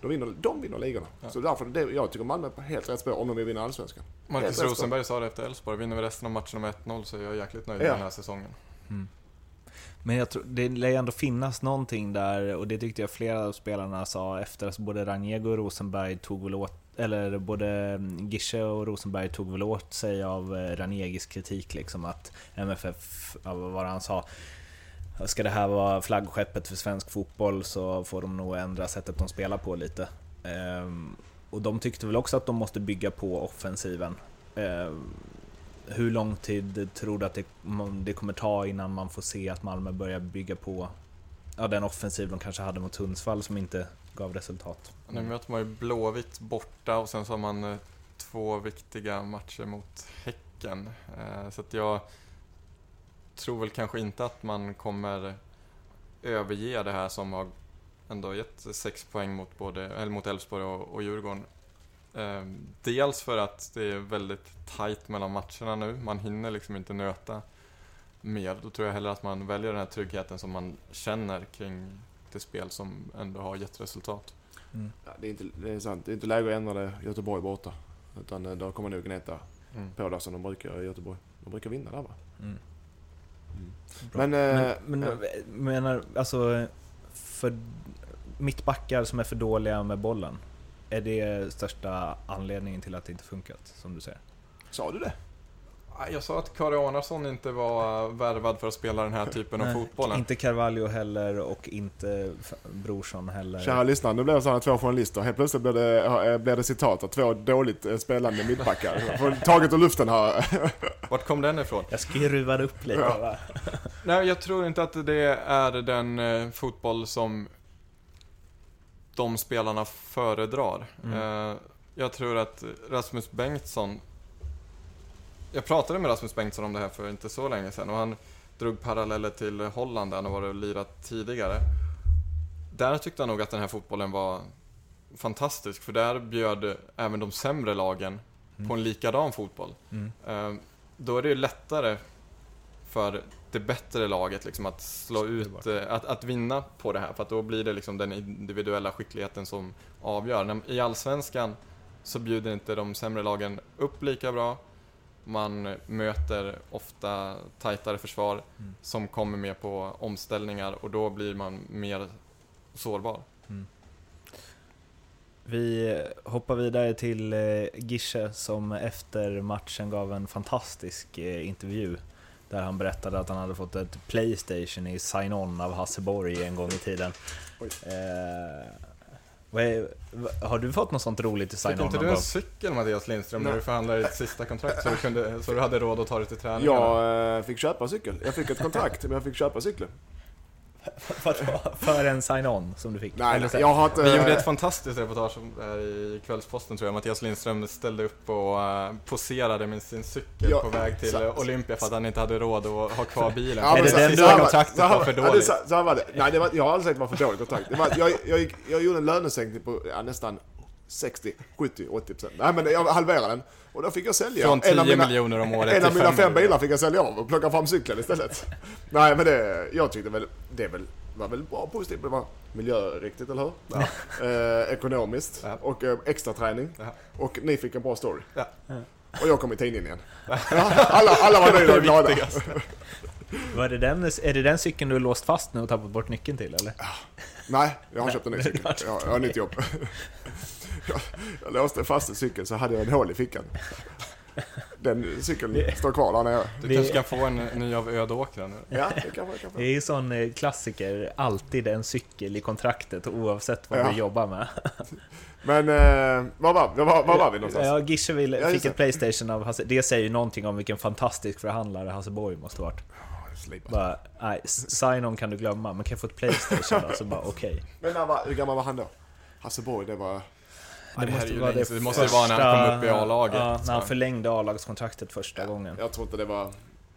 De vinner, de vinner ligorna. Ja. Så därför, det, jag tycker Malmö är på helt rätt spår om de vill vinna Allsvenskan. Marcus Helt Rosenberg sa det efter Elfsborg. Vinner vi resten av matcherna med 1-0 så är jag jäkligt nöjd Ja. med den här säsongen. Men jag tror, det lär ju ändå finnas någonting där, och det tyckte jag flera av spelarna sa efter att både Raniego och Rosenberg tog väl åt, eller både Gische och Rosenberg tog väl åt sig av eh, Raniegis kritik liksom att MFF, ja, vad han sa? Ska det här vara flaggskeppet för svensk fotboll så får de nog ändra sättet de spelar på lite. Ehm, och de tyckte väl också att de måste bygga på offensiven. Ehm, hur lång tid tror du att det, kommer ta innan man får se att Malmö börjar bygga på ja, den offensiv de kanske hade mot Sundsvall som inte gav resultat? Nu möter man ju Blåvitt borta och sen så har man eh, två viktiga matcher mot Häcken. Eh, Så att jag tror väl kanske inte att man kommer överge det här som har ändå gett sex poäng mot både eller mot Elfsborg och, och Djurgården. Eh, Dels för att det är väldigt tajt mellan matcherna nu. Man hinner liksom inte nöta mer. Då tror jag hellre att man väljer den här tryggheten som man känner kring det spel som ändå har gett resultat. Ja, det, är inte, det är sant, det är inte läge att ändra det Göteborg borta. Utan eh, då kommer nog gneta Mm. på där som de brukar i Göteborg. De brukar vinna där va? Mm. Men, Men, eh, men ja. menar, alltså, för mittbackar som är för dåliga med bollen, är det största anledningen till att det inte funkat, som du säger? Sa du det? Nej, Jag sa att Kari Arnason inte var värvad för att spela den här typen av Nej, fotbollen. Inte Carvalho heller och inte Brorsson heller. Kära lyssnare, nu blev det sådana två journalister. Helt plötsligt blev det, eh, blev det citat av två dåligt eh, spelande mittbackar. [LAUGHS] Taget ur luften här. [LAUGHS] Vart kom den ifrån? Jag skruvade upp lite Ja. va? [LAUGHS] Nej, jag tror inte att det är den eh, fotboll som de spelarna föredrar. Mm. Eh, jag tror att Rasmus Bengtsson... Jag pratade med Rasmus Bengtsson om det här för inte så länge sedan och han drog paralleller till Holland där han har varit och lirat tidigare. Där tyckte han nog att den här fotbollen var fantastisk för där bjöd även de sämre lagen på en likadan fotboll. Mm. Eh, Då är det ju lättare för det bättre laget liksom att slå ut, eh, att, att vinna på det här. För att då blir det liksom den individuella skickligheten som avgör. I Allsvenskan så bjuder inte de sämre lagen upp lika bra. Man möter ofta tajtare försvar Mm. som kommer med på omställningar och då blir man mer sårbar. Vi hoppar vidare till eh, Gische som efter matchen gav en fantastisk eh, intervju Där han berättade att han hade fått ett Playstation i sign-on av Hasse Borg en gång i tiden. Eh, är, har du fått något sånt roligt i Fick sign-on inte du en cykel Mattias Lindström när du förhandlade ditt sista kontrakt så du, kunde, så du hade råd att ta dig till träningarna? Jag eh, fick köpa cykel. Jag fick ett kontrakt, men jag fick köpa cykeln. För en sign-on som du fick? Nej, nej jag har inte... Vi gjorde ett fantastiskt reportage om det här i Kvällsposten tror jag. Mattias Lindström ställde upp och eh, poserade med sin cykel Ja, på väg till så- Olympia för att han inte hade råd att ha kvar bilen. Ja, Är det så- den du- var- kontraktet var var- för ja, dåligt. Så, så här var det. Nej, det var, jag har aldrig sagt att det var för dåligt kontrakt. Var, jag, jag, jag gjorde en lönesänkning på ja, nästan 60, 70, 80 procent. Nej, men jag halverade den. Och då fick jag sälja. Från En av 10 mina- miljoner om året En av mina 5 fem bilar fick jag sälja av och plocka fram cykeln istället. [LAUGHS] Nej, men det, jag tyckte väl, det är väl, var väl bra positivt. Det var miljöriktigt, eller hur? Eh, ekonomiskt Ja. och eh, extra träning. Ja. Och ni fick en bra story. Ja. Och jag kom i tidningen igen. Ja, [LAUGHS] alla, alla var nöjda och glada. [LAUGHS] Var det den, är det den cykeln du har låst fast nu och tappat bort nyckeln till eller? Nej, jag har köpt en ny cykel. Jag, jag har nytt jobb. Jag, jag låste fast en cykel så hade jag en hål i fickan. Den cykeln Det- står kvar där nere. Du Vi- kanske kan få en ny av Ödåkern nu. Ja, det kan man kan Det få. är ju sån eh, klassiker, alltid en cykel i kontraktet oavsett vad Ja. du jobbar med. Men, eh, var, var, var, var var vi någonstans? Ja, Gische vill, Ja, fick ett Playstation av Hasse. Det säger ju någonting om vilken fantastisk förhandlare Hasse Borg måste varit. Slipa. Bara, nej, sign-on kan du glömma, men kan jag få ett Playstation då? Så bara, okej. Men när var, hur gammal var han då? Hasse Borg, det var... Ja, det är ju vara sedan. Det måste ju vara när han kom upp i A-laget. Ja, när han förlängde A-lagskontraktet första gången. Jag tror inte det var...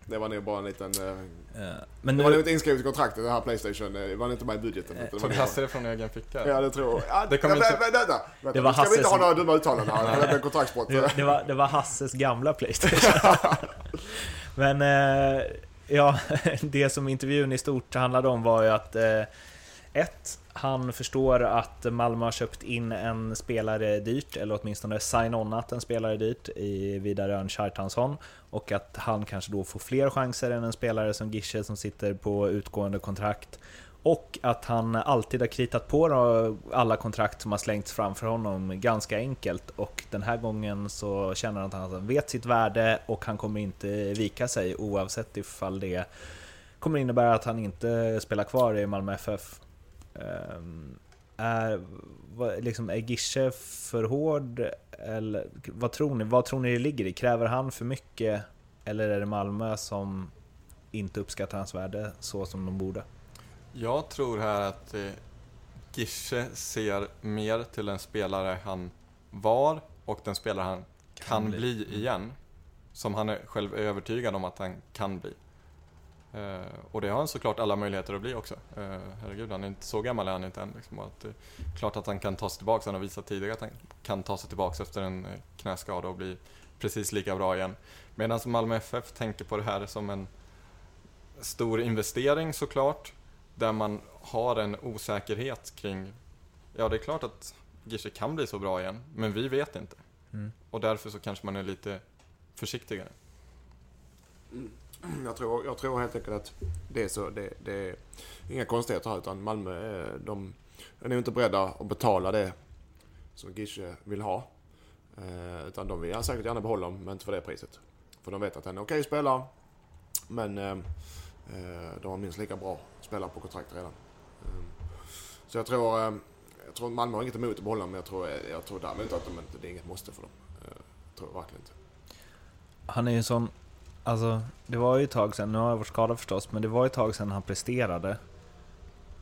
Det var nog bara en liten... eh, Eh, Men Det var nog inte inskrivet i kontraktet, det här Playstation. eh, Det var inte med i budgeten. det var Tog Hasse det från egen ficka? Ja, det tror jag. Ja, Det kommer vä- inte- vä- Vänta, vänta. Det var ska vi inte ha några dumma uttalanden här. Det kontraktsbrott. det, det, var, det var Hasses gamla Playstation. [LAUGHS] Men eh, ja, [LAUGHS] det som intervjun i stort handlade om var ju att eh, ett, han förstår att Malmö har köpt in en spelare dyrt, eller åtminstone sign-onat en spelare dyrt i Vidar Örn Kjartansson och att han kanske då får fler chanser än en spelare som Gische som sitter på utgående kontrakt. Och att han alltid har kritat på alla kontrakt som har slängts framför honom ganska enkelt. Och den här gången så känner han att han vet sitt värde och han kommer inte vika sig oavsett ifall det kommer innebära att han inte spelar kvar i Malmö FF. Ehm, är, liksom, är Gische för hård? Eller vad tror ni? Vad tror ni det ligger i? Kräver han för mycket? Eller är det Malmö som inte uppskattar hans värde så som de borde? Jag tror här att eh, Gische ser mer till den spelare han var och den spelare han kan, bli. bli. igen. Som han är själv övertygad om att han kan bli. Eh, och det har han såklart alla möjligheter att bli också. Eh, herregud, han är inte så gammal är han inte än. Liksom, att, eh, klart att han kan ta sig tillbaka. Han har visat tidigare att han kan ta sig tillbaka efter en knäskada och bli precis lika bra igen. Medan Malmö FF tänker på det här som en stor investering såklart. Där man har en osäkerhet kring, ja det är klart att Gische kan bli så bra igen, men vi vet inte. Mm. Och därför så kanske man är lite försiktigare. Mm, jag tror, jag tror helt enkelt att det är så. Det, det är inga konstigheter här utan Malmö är, de är nog inte beredda att betala det som Gische vill ha. Eh, utan de vill säkert gärna behålla honom, men inte för det priset. För de vet att han är okej spelare. Men eh, eh, de har minst lika bra spelare på kontrakt redan. Eh, så jag tror, eh, jag tror Malmö har inget emot att behålla honom, men jag tror, eh, jag tror däremot att de inte, det är inget måste för dem. Eh, jag tror verkligen inte. Han är ju en sån... Alltså, det var ju ett tag sedan, nu har jag varit skadad förstås, men det var ju ett tag sedan han presterade.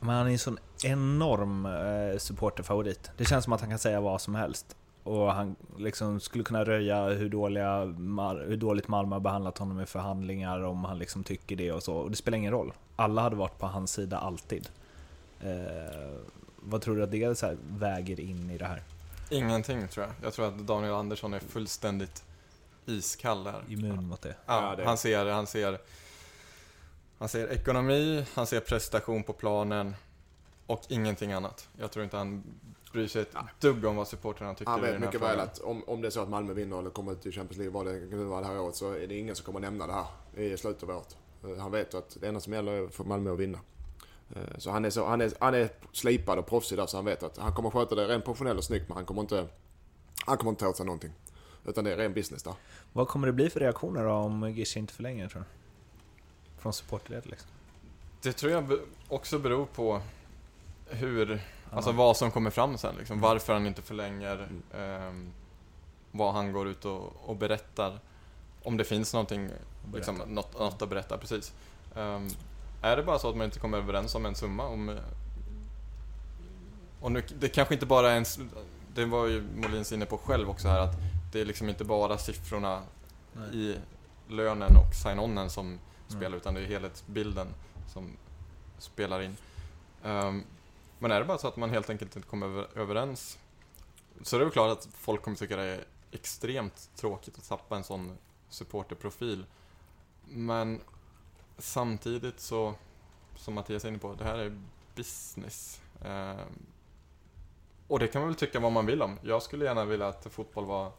Men han är ju en sån enorm eh, supporterfavorit. Det känns som att han kan säga vad som helst. Och han liksom skulle kunna röja hur, dåliga, hur dåligt Malmö har behandlat honom i förhandlingar, om han liksom tycker det och så. Och det spelar ingen roll. Alla hade varit på hans sida alltid. Eh, vad tror du att det så här väger in i det här? Ingenting tror jag. Jag tror att Daniel Andersson är fullständigt iskall där. Immun mot det? Ja, han ser, han ser Han ser ekonomi, han ser prestation på planen och ingenting annat. Jag tror inte han bryr sig ett dugg om vad supportrarna tycker Han vet mycket väl att om, om det är så att Malmö vinner eller kommer ut i Champions League, vad det nu var det här året, så är det ingen som kommer nämna det här i slutet av året. Eh, Han vet att det enda som gäller är för Malmö att vinna. Eh, Så han är, så, han är, han är slipad och proffsig där, så han vet att han kommer sköta det rent professionellt och snyggt, men han kommer inte, han kommer inte ta åt sig någonting. Utan det är ren business där. Vad kommer det bli för reaktioner då om Gische inte förlänger tror du? från supporterled liksom? Det tror jag också beror på hur, alltså vad som kommer fram sen liksom. Mm. Varför han inte förlänger, Mm. ehm, vad han går ut och, och berättar. Om det finns någonting, liksom, något, något att berätta, precis. Ehm, är det bara så att man inte kommer överens om en summa? Om, och nu, det kanske inte bara är en, det var ju Molins inne på själv också här, att det är liksom inte bara siffrorna Nej. i lönen och sign-onen som Mm. spelar, utan det är helhetsbilden som spelar in. Ehm, men är det bara så att man helt enkelt inte kommer över, överens, så är det väl klart att folk kommer tycka det är extremt tråkigt att tappa en sån supporterprofil. Men samtidigt så, som Mattias är inne på, det här är business. Ehm, och det kan man väl tycka vad man vill om. Jag skulle gärna vilja att fotboll var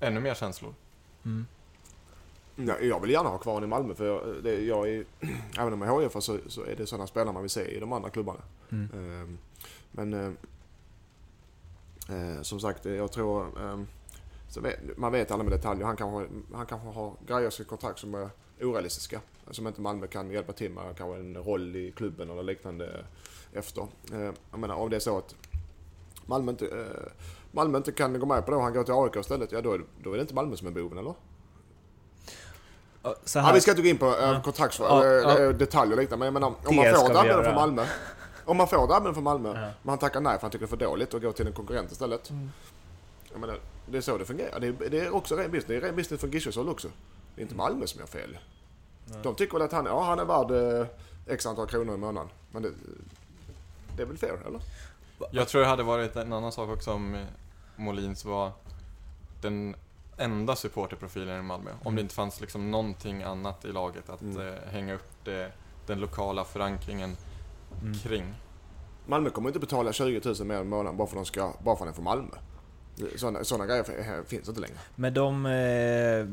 ännu mer känslor. Mm. Ja, jag vill gärna ha kvar honom i Malmö för jag, det, jag är, [CLEARS THROAT] även om jag är HIF så, så är det sådana spelare man vill se i de andra klubbarna. Mm. Ehm, Men eh, eh, som sagt, eh, jag tror... ehm, så vet, man vet alla med detaljer. Han kanske, han kanske har grejer i sitt kontrakt som är orealistiska. Som inte Malmö kan hjälpa till med. Kanske en roll i klubben eller liknande efter. Eh, Jag menar, om det är så att Malmö inte, eh, Malmö inte kan gå med på det och han går till AIK istället. Ja, då är, det, då är det inte Malmö som är boven, eller? Ja, Så Ja, här, vi ska inte gå in på äh, Ja. kontraktsfrågor, Ja, ja. detaljer och liknande. Men jag menar, om man får ett erbjudande från Malmö. Om man får ett erbjudande från Malmö, Ja. men han tackar nej för han tycker det är för dåligt och går till en konkurrent istället. Mm. Jag menar, det är så det fungerar. Det är, det är också ren business. Det är ren business från Gisches håll också. Det är inte Malmö som gör fel. Nej. De tycker väl att han, ja, han är värd eh, x antal kronor i månaden. Men det, det är väl fair, eller? Jag tror det hade varit en annan sak också om eh, Molins var den enda supporterprofilen i Malmö. Om det inte fanns liksom någonting annat i laget att Mm. eh, hänga upp det, den lokala förankringen Mm. kring. Malmö kommer inte betala 20 000 mer i månaden bara för att de ska, bara för att är från Malmö. Sådana, sådana grejer finns inte längre. Med de, eh,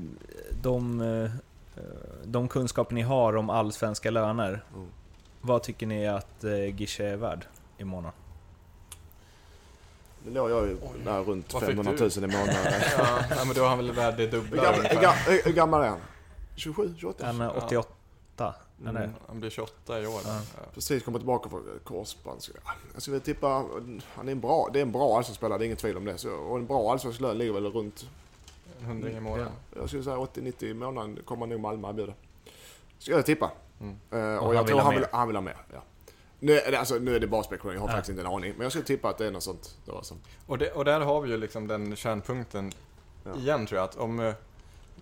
de, eh, de kunskaper ni har om allsvenska löner, Mm. vad tycker ni att Gische är värd i månaden? Nu låg jag ju där runt Vad fick 500 du? 000 i månaden. [LAUGHS] ja, nej, men då är han väl värd det Hur dubbla gammal, hur, ungefär. ga- hur, hur gammal är han? 27, 28? Han är Ja. 88, eller? Mm, han blir 28 i år. Ja. Ja. Precis kommit tillbaka från korsband. Så, ja, Jag skulle tippa, han är en bra, det är en bra allsvensk spelare, det är inget tvivel om det. Så, och en bra allsvensk lön ligger väl runt, En hundring i månaden. jag skulle säga 80-90 i månaden kommer nog Malmö erbjuda. Ska jag tippa. Mm. Eh, och, Och jag tror ha han vill, han vill ha mer. Ja. Nu, är det- alltså, nu är det bara spekulation, jag har Ja. faktiskt inte en aning. Men jag skulle tippa att det är något sånt. Då, alltså. Och, det, och där har vi ju liksom den kärnpunkten Ja. igen tror jag. Att om uh,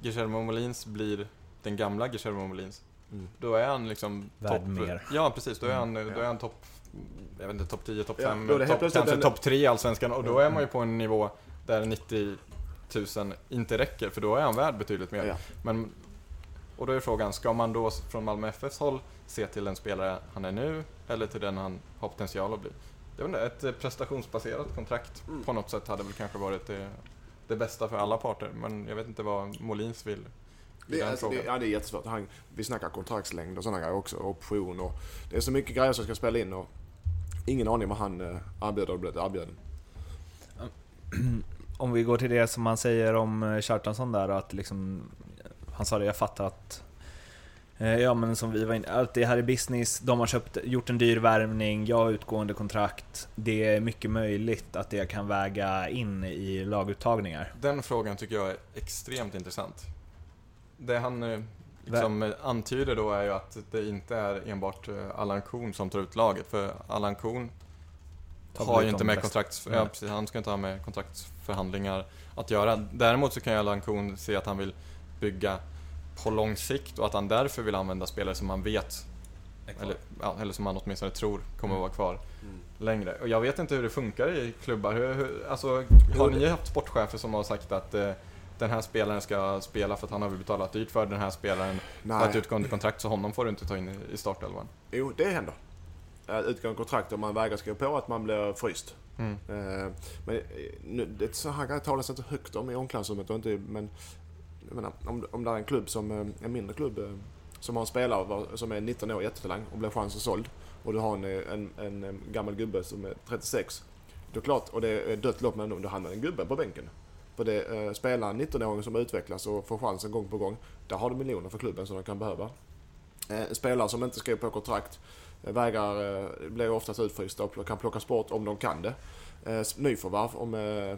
Guillermo Molins blir den gamla Guillermo Molins, Mm. då är han liksom Värd mer. Ja, precis. Då är han, Mm. då är han topp... Jag vet inte, topp 10, topp Ja, 5, då är det helt topp, plötsligt kanske en- topp 3 i Allsvenskan. Och då Ja. är man ju på en nivå där 90 000 inte räcker, för då är han värd betydligt mer. Ja. Men, och då är frågan, ska man då från Malmö FFs håll se till den spelare han är nu, eller till den han har potential att bli? Jag vet inte, ett eh, prestationsbaserat kontrakt Mm. på något sätt hade väl kanske varit det, det bästa för alla parter, men jag vet inte vad Molins vill i Det, den alltså, det, ja, det är jättesvårt. Han, vi snackar kontraktslängd och sådana grejer också. Option och... Det är så mycket grejer som ska spela in och... Ingen aning vad han eh, erbjuder och blivit erbjuden. Om vi går till det som man säger om eh, Kjartansson där, att liksom, han sa det, jag fattar att Ja men som vi var inne allt det här är business, de har köpt, gjort en dyr värvning, jag har utgående kontrakt. Det är mycket möjligt att det kan väga in i laguttagningar. Den frågan tycker jag är extremt intressant. Det han eh, liksom eh, antyder då är ju att det inte är enbart eh, Allan Kuhn som tar ut laget, för Allan Tar har ju inte med kontrakts, ja, precis, han ska inte ha med kontraktsförhandlingar att göra. Däremot så kan ju Allan Kuhn se att han vill bygga på lång sikt och att han därför vill använda spelare som han vet, eller, ja, eller som han åtminstone tror kommer att vara kvar längre. Och jag vet inte hur det funkar i klubbar. Hur, hur, alltså, har ni haft sportchefer som har sagt att eh, den här spelaren ska spela för att han har betalat dyrt för den här spelaren har ett Nej. utgående kontrakt så honom får du inte ta in i- startelvan? Jo, det händer. Eh, Utgående kontrakt om man vägrar skriva på att man blir fryst. Mm. Eh, Men eh, nu, det, så här grejer talas inte högt om i omklädningsrummet. Men jag menar, om, om det är en klubb som, eh, en mindre klubb, eh, som har en spelare som är 19 år, jättetalang och blir chansen såld. Och du har en, eh, en, en, gammal gubbe som är 36. Då är klart, och det är dött lopp men då hamnar en gubbe på bänken. För det eh, spelar en 19-åring som utvecklas och får chansen gång på gång. Där har du miljoner för klubben som de kan behöva. Eh, spelare som inte skriver på kontrakt vägrar, eh, blir oftast utfrysta och kan plockas bort om de kan det. Eh, nyförvärv, om eh,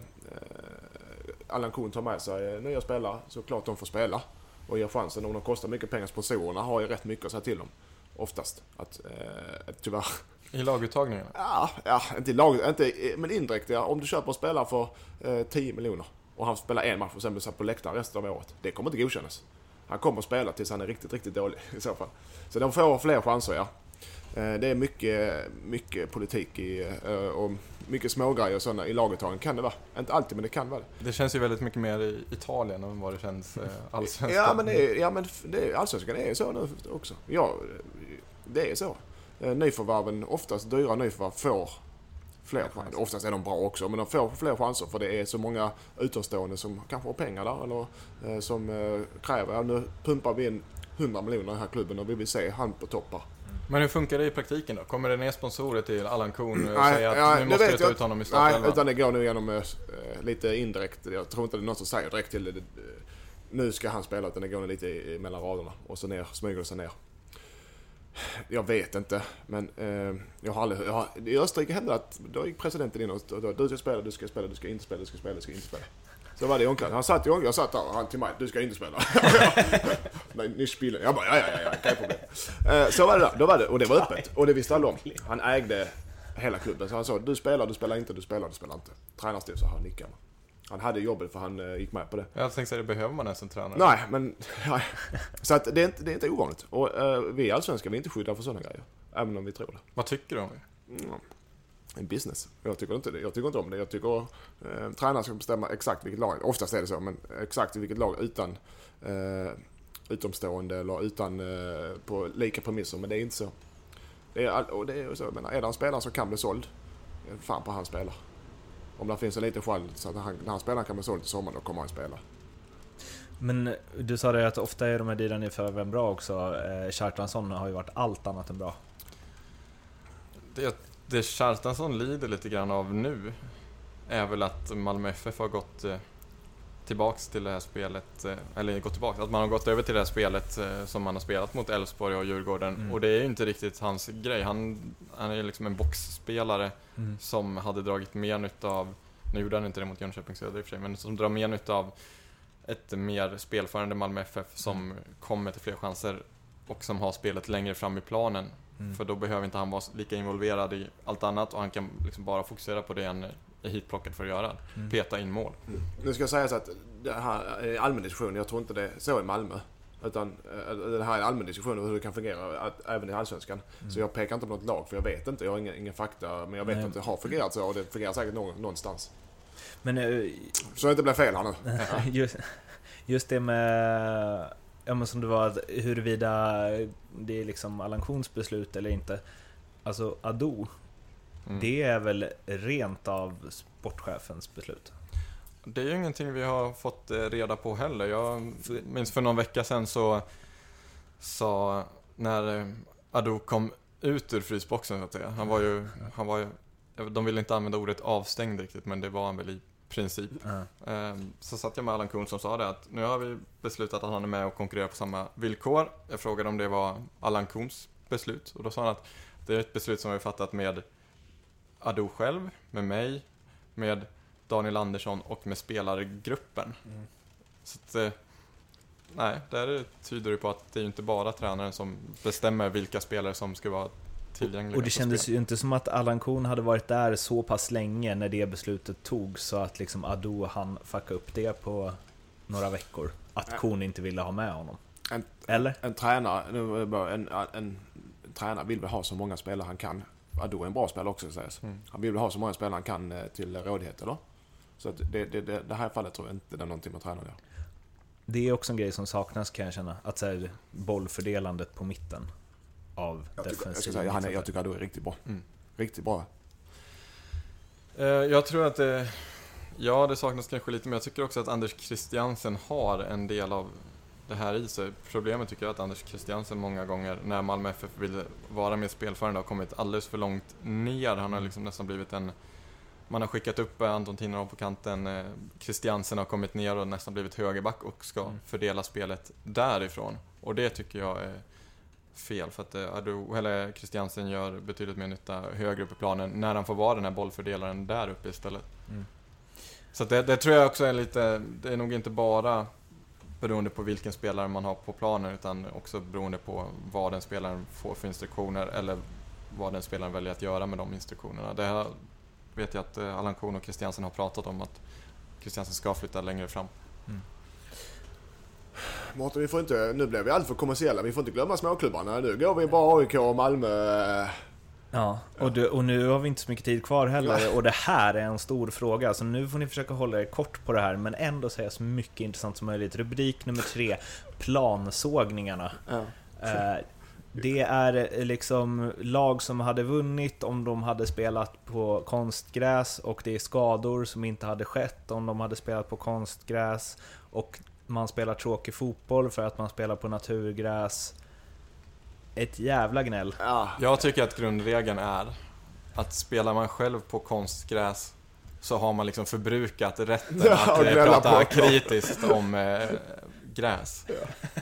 Allan Kuhn tar med sig eh, nya spelare så klart de får spela och ger chansen. Om de kostar mycket pengar, sponsorerna har ju rätt mycket att säga till om. Oftast. Att, eh, tyvärr. I laguttagningarna? [LAUGHS] Ja, ja inte i lag, inte, men indirekt. Ja. Om du köper en spelare för eh, 10 miljoner och han spelar en match och sen blir satt på läktaren resten av året. Det kommer inte godkännas. Han kommer att spela tills han är riktigt, riktigt dålig [LAUGHS] i så fall. Så de får fler chanser, ja. Eh, det är mycket, mycket politik i, eh, och mycket smågrejer och sådana i laguttagning kan det vara. Inte alltid, men det kan vara det. Det känns ju väldigt mycket mer i Italien än vad det känns eh, [LAUGHS] allsvenskan. Ja, men, det är, ja, men det är, allsvenskan är så nu också. Ja, det är så. Eh, Nyförvärven, oftast dyra nyförvärv, får fler chanser. Oftast är de bra också, men de får fler chanser för det är så många utomstående som kanske har pengar där eller eh, som eh, kräver, ja, nu pumpar vi in 100 miljoner i den här klubben och vi vill se han på toppar. Men hur funkar det i praktiken då? Kommer det ner sponsorer till Allan Kuhn och Nej, säger att ja, nu måste du ta ut honom i Nej, startelvan? utan det går nu genom eh, lite indirekt. Jag tror inte det är någon som säger direkt till det. Nu ska han spela, utan det går nog lite i- mellan raderna. Och så ner, smyger det sig ner. Jag vet inte, men eh, jag har aldrig... Jag har, I Österrike hände det att då gick presidenten in och då, du ska spela, du ska spela, du ska inte spela, du ska spela, du ska inte spela. Så var det i omklädningsrummet. Han satt i omklädningsrummet, jag satt där och han till mig, du ska inte spela. [LAUGHS] Nej, ni spelar. Jag bara, ja, ja, ja, ja, inga problem. Eh, Så var det där, då var det, och det var öppet. Och det visste alla om. Han ägde hela klubben. Så han sa, du spelar, du spelar inte, du spelar, du spelar inte. Tränarstyrelsen, så han nickade. Han hade jobbet för han eh, gick med på det. Jag tänkte säga, det behöver man ens en tränare? Nej, men... [LAUGHS] Ja. Så att det är inte, det är inte ovanligt. Och uh, vi i Allsvenskan, vi är inte skyddade för sådana grejer. Även om vi tror det. Vad tycker du om det? Mm. En business. Jag tycker inte det. Jag tycker inte om det. Jag tycker eh, tränaren ska bestämma exakt vilket lag, oftast är det så, men exakt vilket lag utan eh, utomstående eller utan eh, på lika premisser. Men det är inte så. Det är, och det är så, jag menar, är det en spelare som kan bli såld, eh, fan på han spelar. Om det finns en liten chans så att han, när han spelar kan bli såld till sommaren, då kommer han spela. Men du sa det att ofta är de här dealarna i förväg bra också. Eh, Kjartansson har ju varit allt annat än bra. Det, det Kjartansson lider lite grann av nu är väl att Malmö FF har gått eh, tillbaks till det här spelet, eh, eller gått tillbaks, att man har gått över till det här spelet eh, som man har spelat mot Elfsborg och Djurgården. Mm. Och det är ju inte riktigt hans grej. Han, han är ju liksom en boxspelare Mm. som hade dragit mer nytta av, nu gjorde han inte det mot Jönköping Söder i och för sig, men som drar mer nytta av ett mer spelförande Malmö FF som kommer till fler chanser och som har spelet längre fram i planen. Mm. För då behöver inte han vara lika involverad i allt annat och han kan liksom bara fokusera på det han är hitplockad för att göra. Mm. Peta in mål. Nu ska jag säga så att det här är allmän diskussion. Jag tror inte det är så i Malmö. Utan eh, det här är en allmän diskussion om hur det kan fungera att, även i Allsvenskan. Så jag pekar inte på något lag för jag vet inte. Jag har ingen, ingen fakta. Men jag vet Nej. att det har fungerat så och det fungerar säkert någon, någonstans. Men eh, Så det inte blir fel här nu. [LAUGHS] just, just det med, ja men som det var, huruvida det är liksom Allan Kuhns beslut eller inte. Alltså Ado, Mm. det är väl rent av sportchefens beslut? Det är ju ingenting vi har fått eh, reda på heller. Jag minns för någon vecka sedan så sa, när eh, Ado kom ut ur frysboxen så att säga. Han var ju, han var ju, de ville inte använda ordet avstängd riktigt men det var han väl i princip. Ehm, Så satt jag med Allan Kuhn som sa det att nu har vi beslutat att han är med och konkurrerar på samma villkor. Jag frågade om det var Allan Kuhns beslut och då sa han att det är ett beslut som vi fattat med Ado själv, med mig, med Daniel Andersson och med spelargruppen. Mm. Så att, eh, nej, där tyder det på att det är inte bara tränaren som bestämmer vilka spelare som ska vara tillgängliga. Och det kändes ju inte som att Allan Kuhn hade varit där så pass länge när det beslutet togs så att liksom Ado han fucka upp det på några veckor. Att Ja. Kuhn inte ville ha med honom. En, Eller? en tränare, en, en, en, tränare vill väl ha så många spelare han kan. Ado är en bra spelare också sägas. Mm. Han vill väl ha så många spelare han kan eh, till rådighet eller? Så att det, det, det, det här fallet tror jag inte det är någonting med tränaren gör. Det är också en grej som saknas kan jag känna. Att så här, bollfördelandet på mitten av Jag tycker, jag, säga, han är, jag tycker Ado är riktigt bra. Mm. Riktigt bra. Eh, Jag tror att det, ja det saknas kanske lite, men jag tycker också att Anders Christiansen har en del av det här i sig. Problemet tycker jag är att Anders Christiansen många gånger, när Malmö FF vill vara mer spelförande, har kommit alldeles för långt ner. Han har liksom nästan blivit en... Man har skickat upp eh, Anton Tinnerholm på kanten, eh, Christiansen har kommit ner och nästan blivit högerback och ska Mm. fördela spelet därifrån. Och det tycker jag är fel. För att eh, eller Christiansen gör betydligt mer nytta högre upp i planen när han får vara den här bollfördelaren där uppe istället. Mm. Så det, det tror jag också är lite, det är nog inte bara beroende på vilken spelare man har på planen utan också beroende på vad den spelaren får för instruktioner eller vad den spelaren väljer att göra med de instruktionerna. Det här vet jag att eh, Allan Kuhn och Christiansen har pratat om att Christiansen ska flytta längre fram. Mårten, vi får inte, nu blev vi alltför kommersiella. Vi får inte glömma småklubbarna. Nu går vi bara AIK och Malmö. Ja, och, du, och nu har vi inte så mycket tid kvar heller och det här är en stor fråga. Så nu får ni försöka hålla er kort på det här men ändå säga så mycket intressant som möjligt. Rubrik nummer tre, plansågningarna. Ja. Eh, Det är liksom lag som hade vunnit om de hade spelat på konstgräs och det är skador som inte hade skett om de hade spelat på konstgräs och man spelar tråkig fotboll för att man spelar på naturgräs. Ett jävla gnäll. Ja. Jag tycker att grundregeln är att spelar man själv på konstgräs så har man liksom förbrukat rätten Ja, att och eh, prata på. kritiskt om eh, gräs.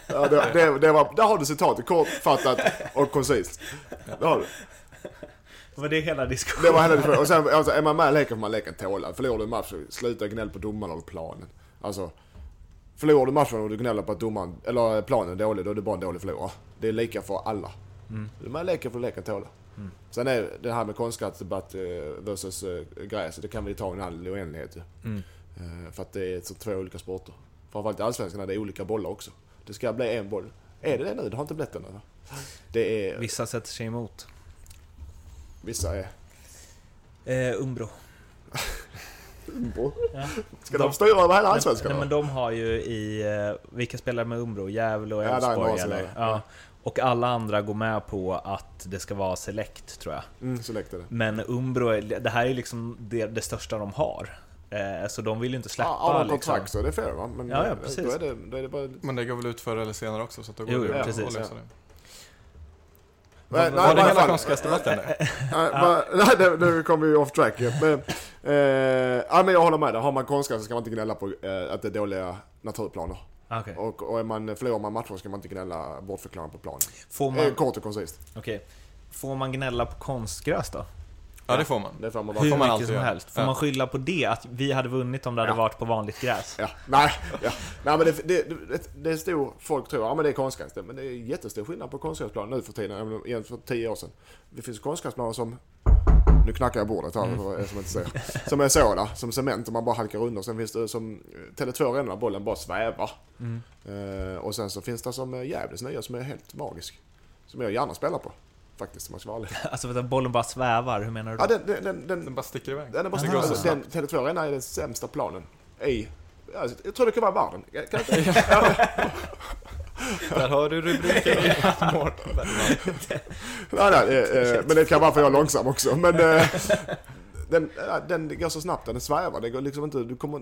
Ja, det, det, det var, där har du citatet, kortfattat och koncist. Det har du. Var det hela Det diskussionen? var hela diskussionen. Och sen alltså, är man med i leken får man leken tåla. Förlorar du en match, så sluta gnäll på domaren eller planen. Alltså, förlorar du matchen och du gnäller på att domaren, eller planen är dålig, då är du bara en dålig förlorare. Det är lika för alla. Är med i leken får leken tåla. Sen är det här med konstgräsdebatt eh, versus eh, gräs, det kan vi ta en all oändlighet. Mm. Eh, För att det är så två olika sporter. Framförallt i Allsvenskan är det olika bollar också. Det ska bli en boll. Är det det nu? Det har inte blivit det nu va? Det är... Vissa sätter sig emot. Vissa är... Eh, Umbro. [LAUGHS] Umbro. Ja. Ska de styra över hela Allsvenskan? Nej, men de har ju i... Eh, vilka spelar med Umbro? Gävle och Ja, är Elfsborg som eller? är- Ja. Och alla andra går med på att det ska vara select, tror jag. Mm, så läckte det. Men Umbro, är- det här är liksom det, det största de har. Eh, så de vill ju inte släppa Ja, har de liksom. kontrakt så är det fair va? Men Ja, ja, eh, precis. Då är det, då är det bara... Men det går väl ut förr eller senare också så att då går Jo, det jo, precis, ja. Nej, Var det hela konstgräsdebatten? [LAUGHS] Nej, nu kommer vi off track. Men, eh, ja, men jag håller med dig. Har man konstgräs så ska man inte gnälla på eh, att det är dåliga naturplaner. Okej. Och, och är man, förlorar man matcher ska man inte gnälla bortförklara på planen. Får, Eh, man, kort och koncist. okej. Får man gnälla på konstgräs då? Ja, det får man. Det får man bara... Hur får man mycket som göra. helst? Får Ja. man skylla på det? Att vi hade vunnit om det hade Ja. varit på vanligt gräs? Ja, nej, ja. nej men det, det, det, det är stor, folk tror, ja men det är konstgräs. Men det är jättestor skillnad på konstgräsplan nu för tiden jämfört för tio år sedan. Det finns konstgräsplaner som, nu knackar jag bordet här för er som inte ser. Som är sådana, som cement och man bara halkar under. Sen finns det som eh, Tele2 Arena, bollen bara svävar. Mm. Eh, och sen så finns det som eh, Gävles nya som är helt magisk. Som jag gärna spelar på. Faktiskt om jag ska vara ärlig. [LAUGHS] Alltså vänta, bollen bara svävar, hur menar du då? Ja, den, den, den, Den den, bara sticker iväg. den är bara så alltså, den, snabbt. Tele2 Arena är den sämsta planen i alltså, jag tror det kan vara världen. Kan [LAUGHS] [LAUGHS] Där har du rubriken. Nej, nej, eh, eh, men det kan vara för jag är långsam också. Men eh, den, den går så snabbt, den svävar. Det går liksom inte, du kommer,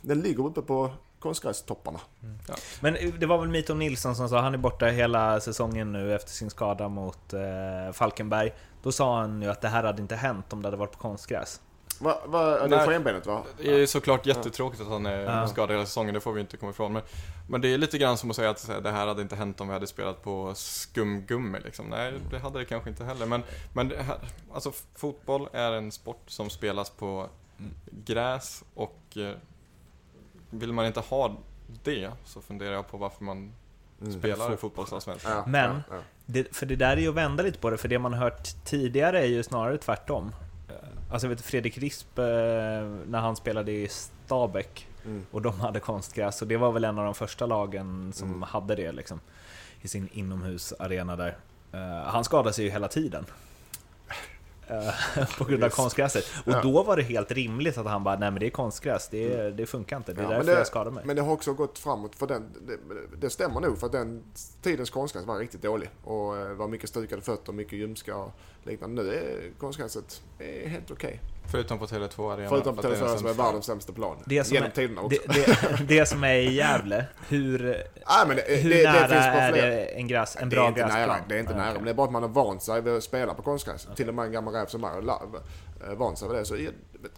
den ligger uppe på konstgrästopparna. Men det var väl Mito Nilsson som sa, han är borta hela säsongen nu efter sin skada mot eh, Falkenberg. Då sa han ju att det här hade inte hänt om det hade varit på konstgräs. Va, va, det är Nej. skenbenet va? Det är såklart jättetråkigt att han är Ja. skadad hela säsongen, det får vi inte komma ifrån. Men, men det är lite grann som att säga att det här hade inte hänt om vi hade spelat på skumgummi liksom. Nej, det hade det kanske inte heller. Men, men det här, alltså fotboll är en sport som spelas på gräs och eh, vill man inte ha det så funderar jag på varför man Mm. spelar i fotbollsallsvenskan. Ja, Men- ja, ja. Det, för det där är ju att vända lite på det, för det man hört tidigare är ju snarare tvärtom. Alltså jag vet Fredrik Risp, eh, när han spelade i Stabäck Mm. och de hade konstgräs, och det var väl en av de första lagen som Mm. hade det liksom. I sin inomhusarena där. Eh, han skadade sig ju hela tiden. Eh, [LAUGHS] på grund av Visst. konstgräset. Och Ja. då var det helt rimligt att han bara, nej men det är konstgräs, det, det funkar inte, det är Ja, därför det- jag skadar mig. Men det har också gått framåt för den, det, det stämmer nog för att den tidens konstgräs var riktigt dålig. Och eh, var mycket stukade fötter, mycket ljumska och liknande. Nu är konstgräset är helt okej. Förutom på Tele2 Arena. Förutom på för att det är Tele4 den som är världens sämsta plan. Det som Genom är- tiderna också. Det, det, det som är i Gävle, hur, [LAUGHS] Nej, men det, hur det, nära är det en, gräs, en det bra är inte gräsplan? nära, det är inte Ah, nära. okej. Men det är bara att man har vant sig vid att spela på konstgräs. Till och med en gammal räv som är eh, vant sig vid det. Så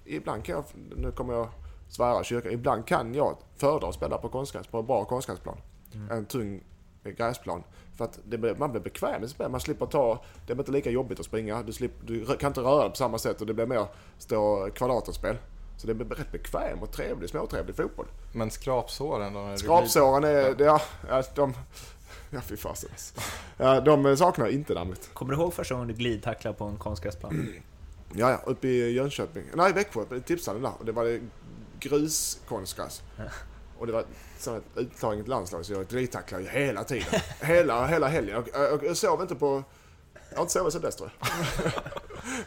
ibland kan jag, nu kommer jag svära kyrkan, ibland kan jag föredra att spela på konstgräs, på en bra konstgräsplan. Mm. En tung gräsplan. För att det, blir- man blir bekväm med spel. Man slipper ta, det är inte lika jobbigt att springa. Du, slipper, du kan inte röra dig på samma sätt och det blir mer stå kvadraterspel. Så det blir rätt bekväm och trevlig, småtrevlig fotboll. Men skrapsåren då? du Skrapsåren är, det, ja, ja, de, ja fy fasen alltså. ja, De saknar inte däremot. Kommer du ihåg första gången du glidtacklade på en konstgräsplan? [CLEARS THROAT] Ja, ja, uppe i Jönköping. Nej, Växjö, i tipshallen där. Och det var det gruskonstgräs. Och det var så ett uttagning till landslaget så jag glidtacklade ju hela tiden. [LAUGHS] hela, hela helgen. Och, och, jag sov inte på... Jag har inte sovit sen dess tror jag.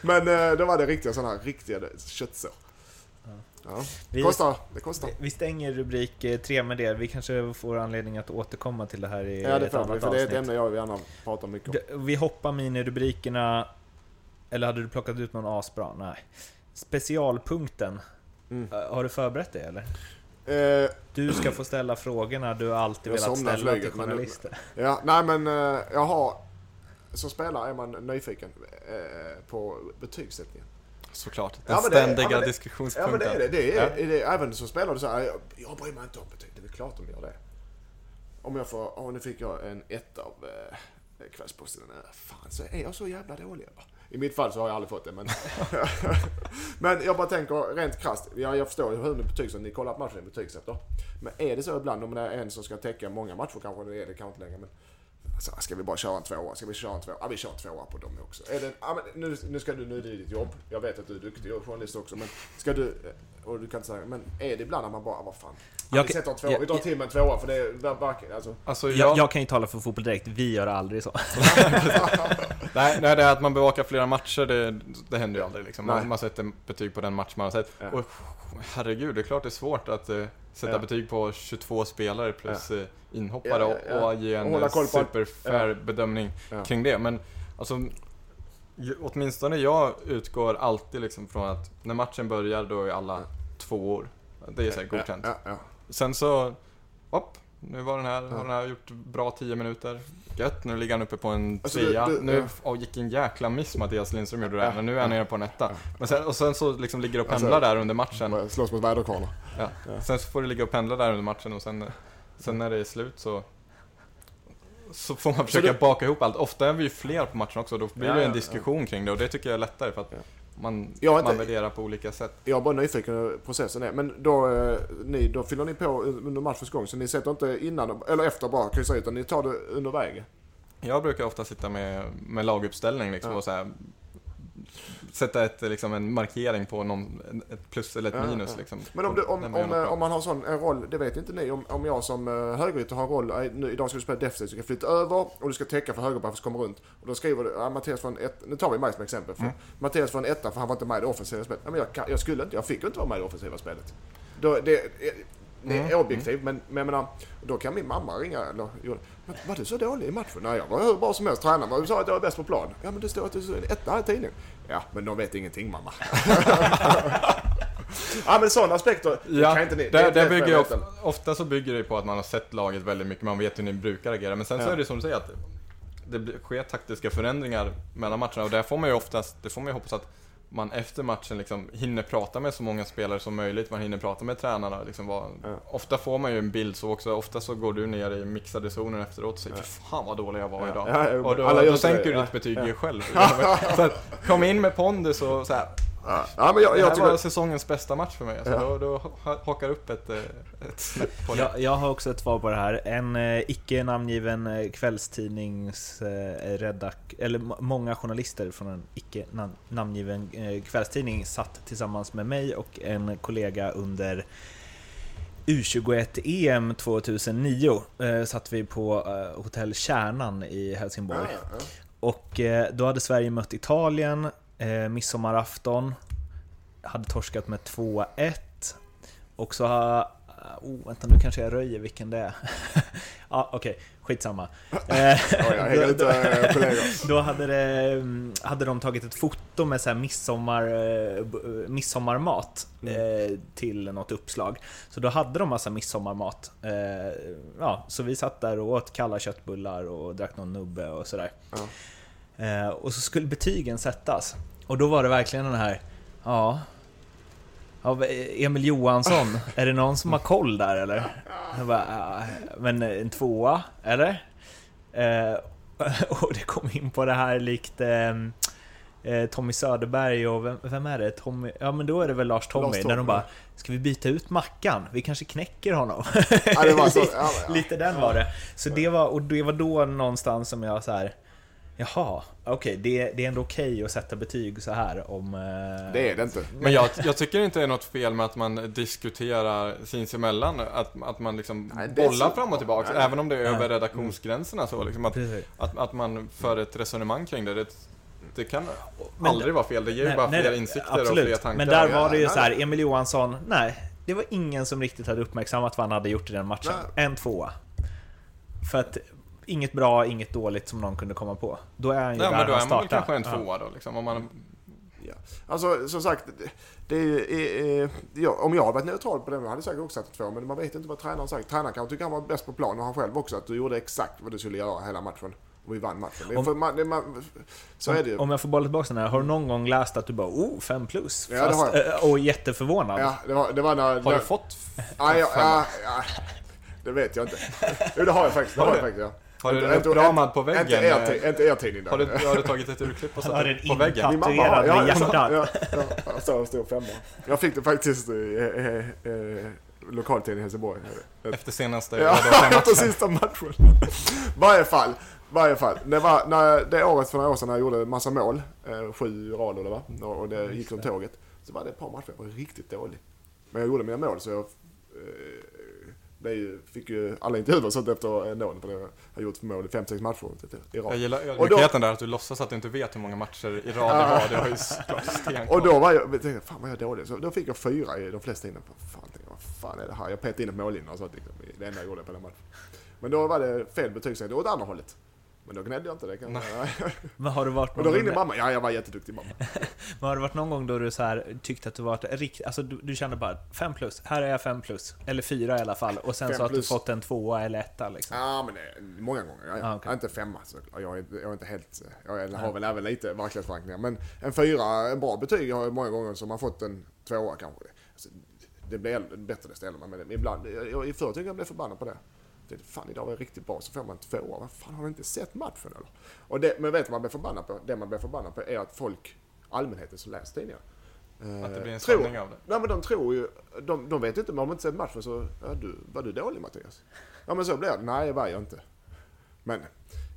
[LAUGHS] Men eh, då var det riktiga sådana här riktiga köttsår. Ja. Vi- Kostar, det kostar. Vi stänger rubrik eh, tre med det. Vi kanske får anledning att återkomma till det här i Ja, det ett får vi. annat För det är ett avsnitt. ämne jag gärna pratar mycket om. Vi hoppar minirubrikerna. Eller hade du plockat ut någon asbra? Nej. Specialpunkten. Mm. Eh, Har du förberett det eller? Eh, Du ska få ställa frågorna du har alltid Jag velat ställa till flyget, men- journalister. Ja, nej men eh, jag har... Som spelare är man nyfiken eh, på betygssättningen. Såklart. Den Ja, men ständiga ja, men det- diskussionspunkten. Ja men det är det. det, är, Ja. det är, även som spelare du säger, jag, jag bryr mig inte om betyg. Det är väl klart de gör det. Om jag får, åh nu fick jag en ett av eh, Kvällsposten. Eh, Fan, så är jag så jävla dålig va? I mitt fall så har jag aldrig fått det men... [LAUGHS] men jag bara tänker rent krasst. Ja, jag förstår ju hur ni betygsätter. ni kollar på matchen i betygsätter. Men är det så ibland om det är en som ska täcka många matcher kanske, det är det kanske inte längre men... Alltså, ska vi bara köra en tvåa? Ska vi köra en tvåa? Ja, vi kör en tvåa på dem också. Är det, ja, men nu, nu ska du, nu är det ditt jobb. Jag vet att du är duktig och journalist också, men ska du, och du kan inte säga, men är det ibland att man bara, vad fan. Ja, Jag vi kan- sätter en tvåa, jag- vi drar till med en tvåa för det är varken, alltså. Alltså, Jag, jag, jag kan ju tala för Fotboll Direkt, vi gör aldrig så. [LAUGHS] nej, nej, det är att man bevakar flera matcher, det, det händer ju aldrig liksom. Nej. Man, man sätter betyg på den match man har sett. Ja. Och herregud, det är klart det är svårt att eh, sätta Ja. betyg på 22 spelare plus eh, inhoppare Ja, ja, ja. och, och ge en eh, superfair Ja. bedömning Ja. kring det. Men alltså, åtminstone jag utgår alltid liksom från att när matchen börjar då är alla tvåor. Det är här godkänt. Ja, ja, Sen så, hopp, nu var den här, har den här gjort bra 10 minuter. Gött, nu ligger han uppe på en Alltså, du- trea. du- nu ja. oh, gick en jäkla miss Mattias Lindström gjorde det, Ja, men nu är han ja. nere på en etta. Men sen, och sen så liksom ligger det och pendlar Alltså, där under matchen. ja. Slåss mot väderkvarnar. Ja. ja. Sen så får det ligga och pendla där under matchen och sen, sen när det är slut så så får man försöka du- baka ihop allt. Ofta är vi ju fler på matchen också, då blir Ja, det ja, en ja. diskussion kring det och det tycker jag är lättare för att Ja. man, Jag man inte- värderar på olika sätt. Jag är bara nyfiken hur processen är. Men då, eh, ni, då fyller ni på under matchens gång, så ni sätter inte innan, eller efter bara kryssa ut, utan ni tar det under vägen? Jag brukar ofta sitta med, med laguppställning liksom Ja. och så här, sätta ett, liksom, en markering på någon, ett plus eller ett Ja, minus. ja. Liksom, Men om, du, om, om, eh, om man har sån en roll, det vet inte ni, om, om jag som uh, högerytter har en roll, eh, nu, idag ska du spela defensivt, så ska flytta över och du ska täcka för högerback som kommer runt. Och då skriver du, ja, Mattias får en ett, nu tar vi mig som exempel. För, Mm. Mattias får en etta för han var inte med i det offensiva spelet. Ja, men jag, kan, jag skulle inte, jag fick inte vara med i det offensiva spelet. Då, det, det är Mm. objektivt, men, men jag menar, då kan min mamma ringa eller, "Men var du så dålig i matchen? Nej, jag var hur bra som helst. Tränaren var- sa att jag var bäst på plan. Ja, men det står att du är etta i tidningen. Ja, men de vet ingenting mamma. [LAUGHS] ja, men sådana aspekter Ja, kan inte ni... det, det bygger er ofta, ofta så bygger det på att man har sett laget väldigt mycket, man vet hur ni brukar agera. Men sen så Ja. är det som du säger att det sker taktiska förändringar mellan matcherna och där får man ju oftast, det får man ju hoppas att man efter matchen liksom hinner prata med så många spelare som möjligt, man hinner prata med tränarna. Liksom vad, Ja. Ofta får man ju en bild så också, ofta så går du ner i mixade zonen efteråt och säger Ja. Fan vad dålig jag var Ja. idag. Och då, då sänker du ditt betyg själv. [LAUGHS] så att, kom in med pondus och så här, Ja, ja men jag, det jag här tycker... var säsongens bästa match för mig. Alltså, Ja. då, då ha- hakar upp ett, eh, ett snäpp på det. Jag, jag har också ett svar på det här. En eh, icke namngiven eh, kvällstidnings eh, redak eller många journalister från en icke nam- namngiven eh, kvällstidning satt tillsammans med mig och en kollega under U21-EM 2009 eh, satt vi på eh, hotell Kärnan i Helsingborg. Ja, ja. Och eh, då hade Sverige mött Italien, eh, midsommarafton, hade torskat med 2-1. Och så har... Oh, vänta nu kanske jag röjer vilken det är. [LAUGHS] ja, okej, skitsamma. [LAUGHS] Eh, ut äh, kollegor. då hade, det, mm, hade de tagit ett foto med så här midsommar, eh, eh, midsommarmat eh, till något uppslag. Så då hade de massa midsommarmat. Eh, ja, så vi satt där och åt kalla köttbullar och drack någon nubbe och sådär. Ja. Eh, och så skulle betygen sättas. Och då var det verkligen den här, ja... Av Emil Johansson, är det någon som har koll där eller? Jag bara, "Ja, men en tvåa, eller? Eh, [LAUGHS] och det kom in på det här likt eh, eh, Tommy Söderberg och vem, vem är det? Tommy, ja men då är det väl Lars Tommy, när de bara Ska vi byta ut Mackan? Vi kanske knäcker honom? Ja, så, [LAUGHS] ja, ja. lite den var det. Så det var, och det var då någonstans som jag så här. Jaha, okej, det, det är ändå okej att sätta betyg så här om... eh, Det är det inte. Men jag, jag tycker inte det är något fel med att man diskuterar sinsemellan, att, att man liksom Nej, bollar så- fram och tillbaka, Nej. även om det är över Ja. redaktionsgränserna så liksom, att, att, att man för ett resonemang kring det. Det, det kan Men- aldrig vara fel, det ger ju Nej, bara nej, fler insikter absolut. och fler tankar. Men där var det ju nej. så här, Emil Johansson, nej. Det var ingen som riktigt hade uppmärksammat vad han hade gjort i den matchen. En tvåa. För att inget bra, inget dåligt som någon kunde komma på. Då är han ju Nej, där men då han är man väl kanske en tvåa då liksom, om man, Ja. Alltså som sagt, det- det är, ju- eh, ja, om jag hade varit neutral på det, hade jag säkert också satt två. Men man vet inte vad tränaren sagt. Tränaren kanske tycker han var bäst på plan och han själv också. Att du gjorde exakt vad du skulle göra hela matchen. Och vi vann matchen. Är Om- för, man, det, man, så är det ju. Om jag får bolla tillbaka den här, har du någon gång läst att du bara oh, 5 plus? Ja, det har jag. eh, och jätteförvånad. Ja, det var, det var när... har när, du fått? Ja, ja, ja, ja, det vet jag inte. Jo, det har jag faktiskt. Det har jag faktiskt, ja. Har du Inte- en inte- uppramad på väggen? Inte er, ti- inte er tidning där. Har du, har du tagit ett urklipp och satt den på väggen? Min mamma har, Tatuerad ja, med hjärtat. en stor femma. Jag fick det faktiskt i eh, eh, eh, lokaltidningen i Helsingborg. Efter senaste Ja, matchen? [LAUGHS] efter sista matchen. [LAUGHS] varje fall, varje fall. Det var när det året för några år sedan när jag gjorde massa mål, eh, sju rad eller va, och och det gick som tåget. Så var det ett par matcher jag var riktigt dålig. Men jag gjorde mina mål så jag blev ju, fick ju alla intervjuer sånt efter nåden för det. Har gjort mål i fem, sex matcher i rad. Jag gillar ödmjukheten där, att du låtsas att du inte vet hur många matcher i rad det var. Det var ju såklart stenkoll. Och då var jag, jag tänkte, fan vad jag är dålig. Så då fick jag fyra i de flesta innan. Fan, tänkte vad fan är det här? Jag petade in ett mållinje och sånt. Liksom, det enda jag gjorde på den matchen. Men då var det fel betygssättning åt andra hållet. Men då gnällde jag inte det kan jag säga. [LAUGHS] Men har du varit [LAUGHS] Och då ringde mamma. Ja, jag var jätteduktig mamma. [LAUGHS] men har det varit någon gång då du så här tyckte att du varit rikt, alltså du, du kände bara 5 plus, här är jag 5 plus, eller 4 i alla fall, och sen Fem så att du fått en tvåa eller etta liksom. Ja, men det, många gånger. Jag, Ah, okej. jag är inte femma. Så jag, är, jag är inte helt... Jag har väl även lite verklighetsförankringar. Men en fyra, en bra betyg har jag många gånger som har fått en tvåa kanske. Alltså, det blir bättre desto äldre man blir. Men ibland, jag, jag, förr tyckte jag blev förbannad på det. Tänkte, fan idag var jag riktigt bra, så får man en tvåa. Vad fan, har du inte sett matchen eller? Och det, men vet du vad man blir förbannad på? Det man blir förbannad på är att folk, allmänheten som läser tidningar. Att det blir en eh, tror- av det. Nej men de tror ju, de, de vet inte, men om de inte sett matchen så, ja, du, var du dålig Mattias? Ja men så blir det. Nej, det var jag inte. Men,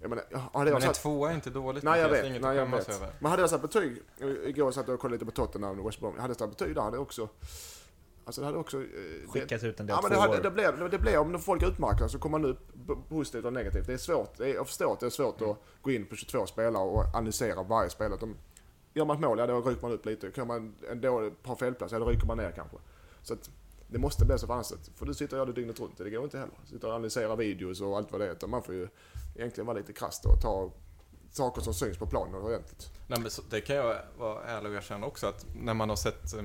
jag menar, hade jag Men en tvåa är inte dåligt. Nej jag Mattias. Vet, nej jag vet. över. Men hade jag satt betyg, igår satt jag och kollade lite på Tottenham och West Brom. Hade jag satt betyg där hade jag också, alltså det hade också... eh, Skickat ut en del Ja men det, hade, det, blev, det blev, om folk utmärker så kommer man ut positivt och negativt. Det är svårt, det är, jag förstår att det är svårt att gå in på 22 spelare och analysera varje spelare. De, gör man ett mål, ja då rycker man upp lite. Kan man en dålig, par felplatser, ja då rycker man ner kanske. Så att det måste bli så på annat sätt. För du sitter och gör det dygnet runt, det går inte heller. Sitter och analyserar videos och allt vad det är. Man får ju egentligen vara lite krass och ta saker som syns på planen ordentligt. Nej, men så, det kan jag vara ärlig och erkänna också att när man har sett eh,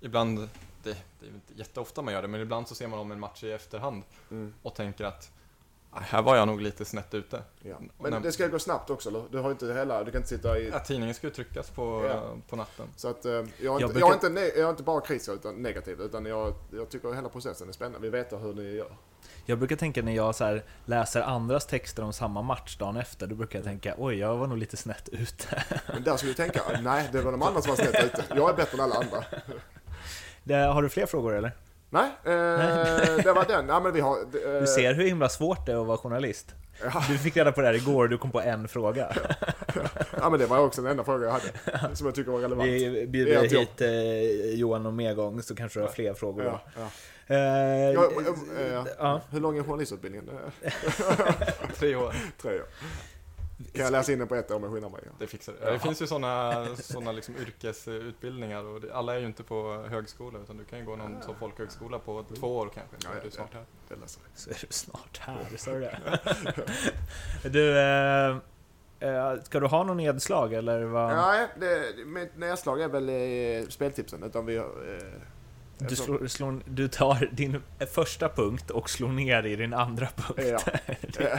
ibland, det, det är inte jätteofta man gör det, men ibland så ser man om en match i efterhand Mm. och tänker att "Ah, här var jag nog lite snett ute. Ja. Men när- det ska gå snabbt också eller? Du har inte hela, du kan inte sitta i... Ja, tidningen ska ju tryckas på, Ja. på natten. Så att eh, jag, är inte, jag, brukar- är inte, ne- jag är inte bara kritisk utan negativ. Utan jag, jag tycker hela processen är spännande. Vi vet hur ni gör. Jag brukar tänka när jag så här läser andras texter om samma match dagen efter, då brukar jag tänka oj, jag var nog lite snett ute. Men där skulle du tänka, nej det var de andra som var snett ute. Jag är bättre än alla andra. [LAUGHS] Det, har du fler frågor eller? Nej, eh, det var den. Ja, men vi har... Eh, Du ser hur himla svårt det är att vara journalist. Ja, Du fick reda på det här igår och du kom på en fråga. ja, men det var också den enda fråga jag hade. Som jag tycker var relevant. Vi bjuder hit eh, Johan någon mer gång så kanske du har fler frågor då. Ja, ja. Ja, eh, ja. Hur lång är journalistutbildningen? [LAUGHS] Tre år. Tre år. Kan jag läsa in den på ett år med skillnad? Det fixar det. Det finns ju sådana såna liksom yrkesutbildningar och det, alla är ju inte på högskola utan du kan ju gå någon som folkhögskola på två år kanske. Så Ja, är ja, du snart här. Det läser jag. Så är du snart här, sa du det? [LAUGHS] du, eh, eh, ska du ha någon nedslag eller vad? Nej, det, mitt nedslag är väl eh, speltipsen. Utan vi. Eh, Du, slår, slår, du tar din första punkt och slår ner i din andra punkt. Ja. [LAUGHS]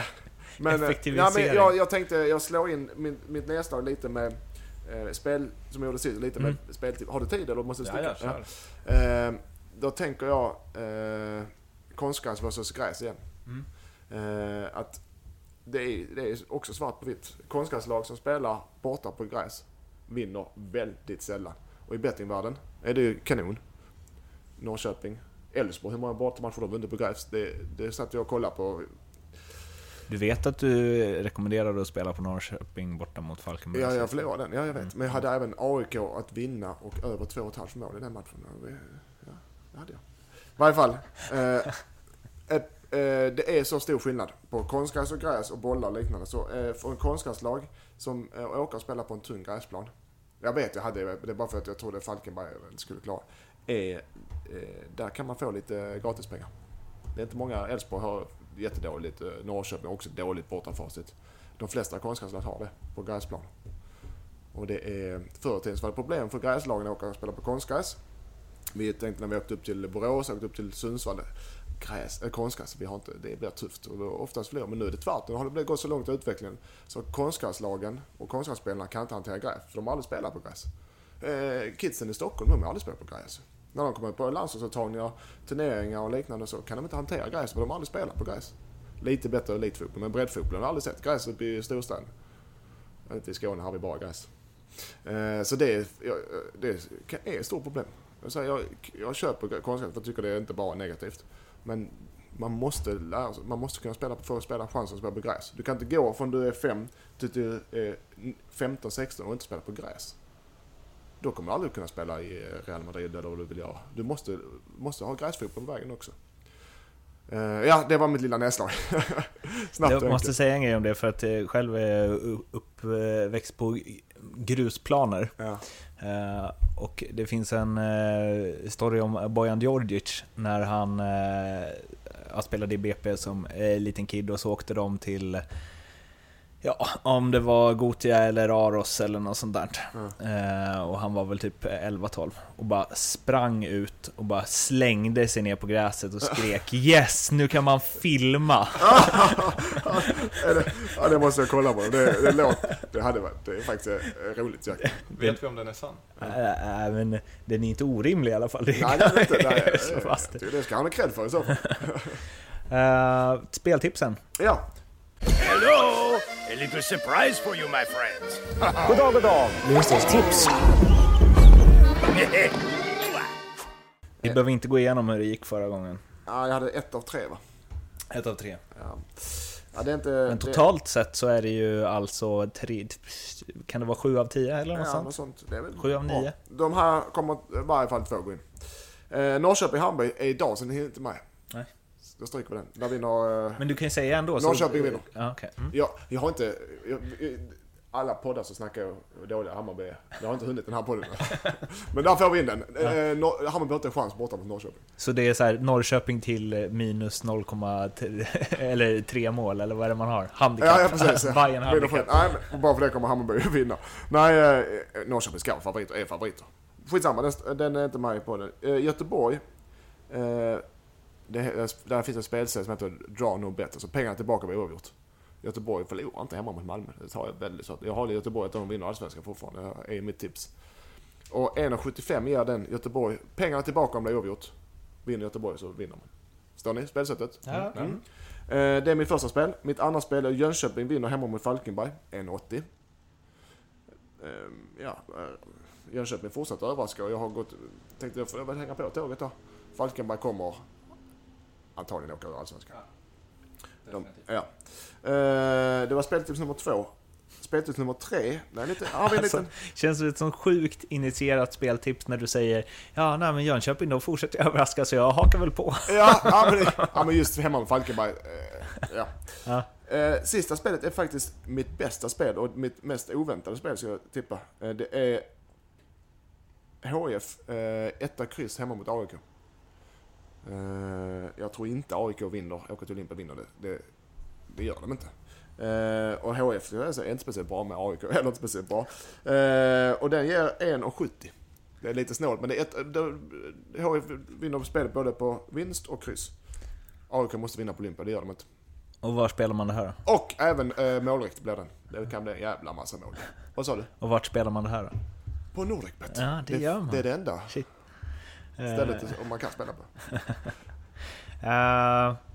Men, eh, Effektivisering. Ja, men jag, jag tänkte, jag slår in min, mitt nedslag lite med eh, spel, som jag gjorde sist, lite med Mm. speltip. Har du tid eller måste du Ja, sticka? ja, kör. Eh, då tänker jag eh, konstgräs versus gräs igen. Mm. Eh, att det är, det är också svart på vitt. Konstgräslag som spelar borta på gräs vinner väldigt sällan. Och i bettingvärlden är det ju kanon. Norrköping, Elfsborg, hur många bortamatcher de vunnit på gräs? Det, det satt jag och kollade på. Du vet att du rekommenderade att spela på Norrköping borta mot Falkenberg? Ja, jag förlorade den. Ja, jag vet. Men jag hade även AIK att vinna och över 2,5 mål i den matchen. Ja, det hade jag. I varje fall. Eh, ett, eh, det är så stor skillnad på konstgräs och gräs och bollar och liknande. Så eh, för en konstgräslag som eh, åker och spelar på en tung gräsplan. Jag vet, jag hade det är bara för att jag trodde Falkenberg skulle klara. Är, eh, där kan man få lite gratispengar. Det är inte många, Elfsborg har jättedåligt, eh, Norrköping har också dåligt bortafacit. De flesta konstgräslag har det på gräsplan. Och det är, förr i tiden så var det problem för gräslagen att åka och spela på konstgräs. Vi tänkte när vi åkte upp till Borås, åkte upp till Sundsvall. Gräs, äh, konstgräs, vi har inte, det blir tufft och då oftast fler. Men nu är det tvärtom. Nu har det gått så långt i utvecklingen så konstgräslagen och konstgrässpelarna kan inte hantera gräs. För de har aldrig spelat på gräs. Eh, kidsen i Stockholm, de har aldrig spelat på gräs. När de kommer på landslagsuttagningar, turneringar och liknande så kan de inte hantera gräs för de har aldrig spelat på gräs. Lite bättre elitfotboll, men breddfotbollen har jag aldrig sett. Gräs uppe i storstaden. Inte i Skåne har vi bara gräs. Eh, så det, det är ett stort problem. Jag, jag köper konstgräs för jag tycker det är inte bara negativt. Men man måste, lära sig, man måste kunna spela för att spela chansen att spela på gräs. Du kan inte gå från du är 5 till du är 15-16 och inte spela på gräs. Då kommer du aldrig kunna spela i Real Madrid eller vad du vill göra. Du måste, måste ha gräsfotboll på vägen också. Uh, ja, det var mitt lilla nedslag. [LAUGHS] Snabbt Jag måste säga en grej om det för att jag själv är uppväxt på grusplaner. Ja. Uh, och det finns en uh, story om Bojan Djordjic när han uh, spelade i BP som liten kid och så åkte de till Ja, om det var Gotia eller Aros eller något sånt där. Mm. Eh, och han var väl typ 11-12. Och bara sprang ut och bara slängde sig ner på gräset och skrek [LAUGHS] Yes, nu kan man filma! [LAUGHS] ja, det måste jag kolla på. Det, det, låt, det, hade varit, det är faktiskt eh, roligt Jack. [LAUGHS] Vet vi om den är sann? Äh, äh, men den är inte orimlig i alla fall. Det nej, det är inte. Nej, det, det ska han ha cred för i så fall. uh, speltipsen. Ja. A little surprise for you, my friends. [LAUGHS] god dag, god dag. Lindströms tips. [LAUGHS] Vi behöver inte gå igenom hur det gick förra gången. Ja, jag hade ett av tre va? Ett av tre. Ja. Ja, det är inte, Men totalt det... sett så är det ju alltså tre, kan det vara sju av tio eller något ja, sånt? Något sånt. Det är väl sju av nio. Ja. De här kommer i varje fall två gå in. Eh, Norrköping-Hamburg är idag, så ni hinner inte med. Då stryker vi den. Där vinner... Eh, Men du kan ju säga ändå. Norrköping vinner. Ja, okay. mm. ja, jag har inte... Jag, alla poddar så snackar jag dåliga Hammarby. Jag har inte hunnit den här podden. [LAUGHS] Men där får vi in den. Ja. Eh, Hammarby har inte en chans borta mot Norrköping. Så det är så här, Norrköping till eh, minus 0,3 [LAUGHS] eller 3 mål, eller vad är det man har? Handikapp? Ja, ja precis. [LAUGHS] Bayern handikapp. Nej, bara för det kommer Hammarby vinna. Nej, Norrköping ska vara favoriter, är favoriter. Skitsamma, den, den är inte med på den. Göteborg. Eh, det, där finns en spelserie som heter Draw No Bet, alltså pengarna tillbaka vid oavgjort. Göteborg förlorar inte hemma mot Malmö. Det tar jag väldigt så. Jag har Göteborg att de vinner allsvenskan fortfarande, det är mitt tips. Och 1,75 ger den Göteborg, pengarna tillbaka om det är oavgjort. Vinner Göteborg så vinner man. Står ni? Spelsättet? Ja. Mm. Mm. Det är mitt första spel. Mitt andra spel är Jönköping vinner hemma mot Falkenberg, 1,80. Ehm, ja, eh, Jönköping fortsätter överraska och jag har gått, tänkte jag får väl hänga på tåget då. Falkenberg kommer antagligen åka ur Allsvenskan. Ja, De, ja. Uh, det var speltips nummer två. Speltips nummer tre, nej, lite, har vi alltså, Känns det som sjukt initierat speltips när du säger Ja, nej men Jönköping, de fortsätter överraska så jag hakar väl på. ja, ja, men, ja, men just hemma med Falkenberg. Uh, ja. ja. Uh, sista spelet är faktiskt mitt bästa spel och mitt mest oväntade spel, ska jag tippa. Uh, det är HF, uh, etta kryss hemma mot AIK. Uh, jag tror inte AIK vinner, åker till Olympia vinner det. det. Det gör de inte. Uh, och HF är inte speciellt bra med AIK, heller [LAUGHS] inte speciellt bra. Uh, och den ger 1,70. Det är lite snålt, men det är ett, det, HF vinner spelet både på vinst och kryss. AIK måste vinna på Olympia, det gör de inte. Och var spelar man det här då? Och även uh, målrikt blir den. Det kan bli en jävla massa mål. Vad sa du? Och vart spelar man det här då? På Nordicbet. Ja, det, det gör man. Det är det enda. Shit. Stället om man kan spela på. uh, [LAUGHS]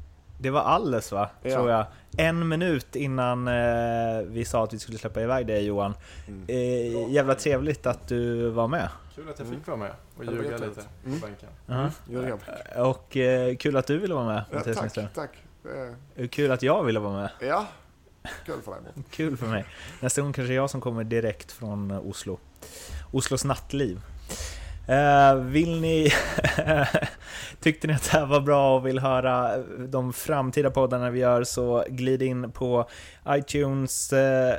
Det var alldeles va? Ja. Tror jag. En minut innan eh, vi sa att vi skulle släppa iväg dig Johan. Mm. Eh, jävla trevligt att du var med. Kul att jag fick vara med och ljuga lite Mm. på bänken. Ja. Gör det. Och eh, kul att du ville vara med Ja, tack, tack. Eh, Kul att jag ville vara med. Ja, kul för dig. [LAUGHS] Kul för mig. Nästa gång kanske jag som kommer direkt från eh, Oslo. Oslos nattliv. Eh, vill ni... [LAUGHS] Tyckte ni att det här var bra och vill höra de framtida poddarna vi gör så glid in på iTunes, eh,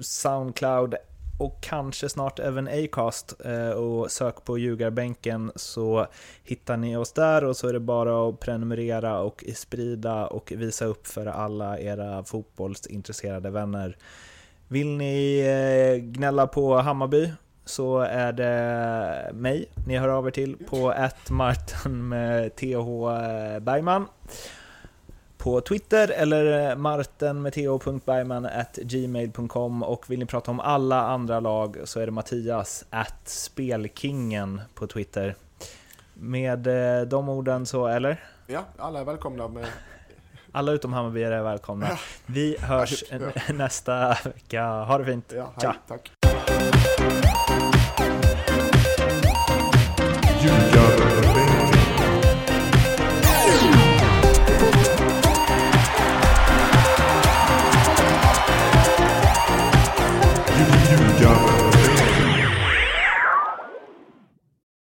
Soundcloud och kanske snart även Acast eh, och sök på ljugarbänken så hittar ni oss där och så är det bara att prenumerera och sprida och visa upp för alla era fotbollsintresserade vänner. Vill ni gnälla på Hammarby så är det mig ni hör av er till på Martin med TH Bergman på Twitter eller marten med th.bergman gmail.com och vill ni prata om alla andra lag så är det Mattias at spelkingen på Twitter. Med eh, de orden så, eller? Ja, alla är välkomna med... [LAUGHS] Alla utom Hammarby är välkomna. Vi hörs [LAUGHS] Ja. nästa vecka. Ha det fint. Ja, hej, tack. You. got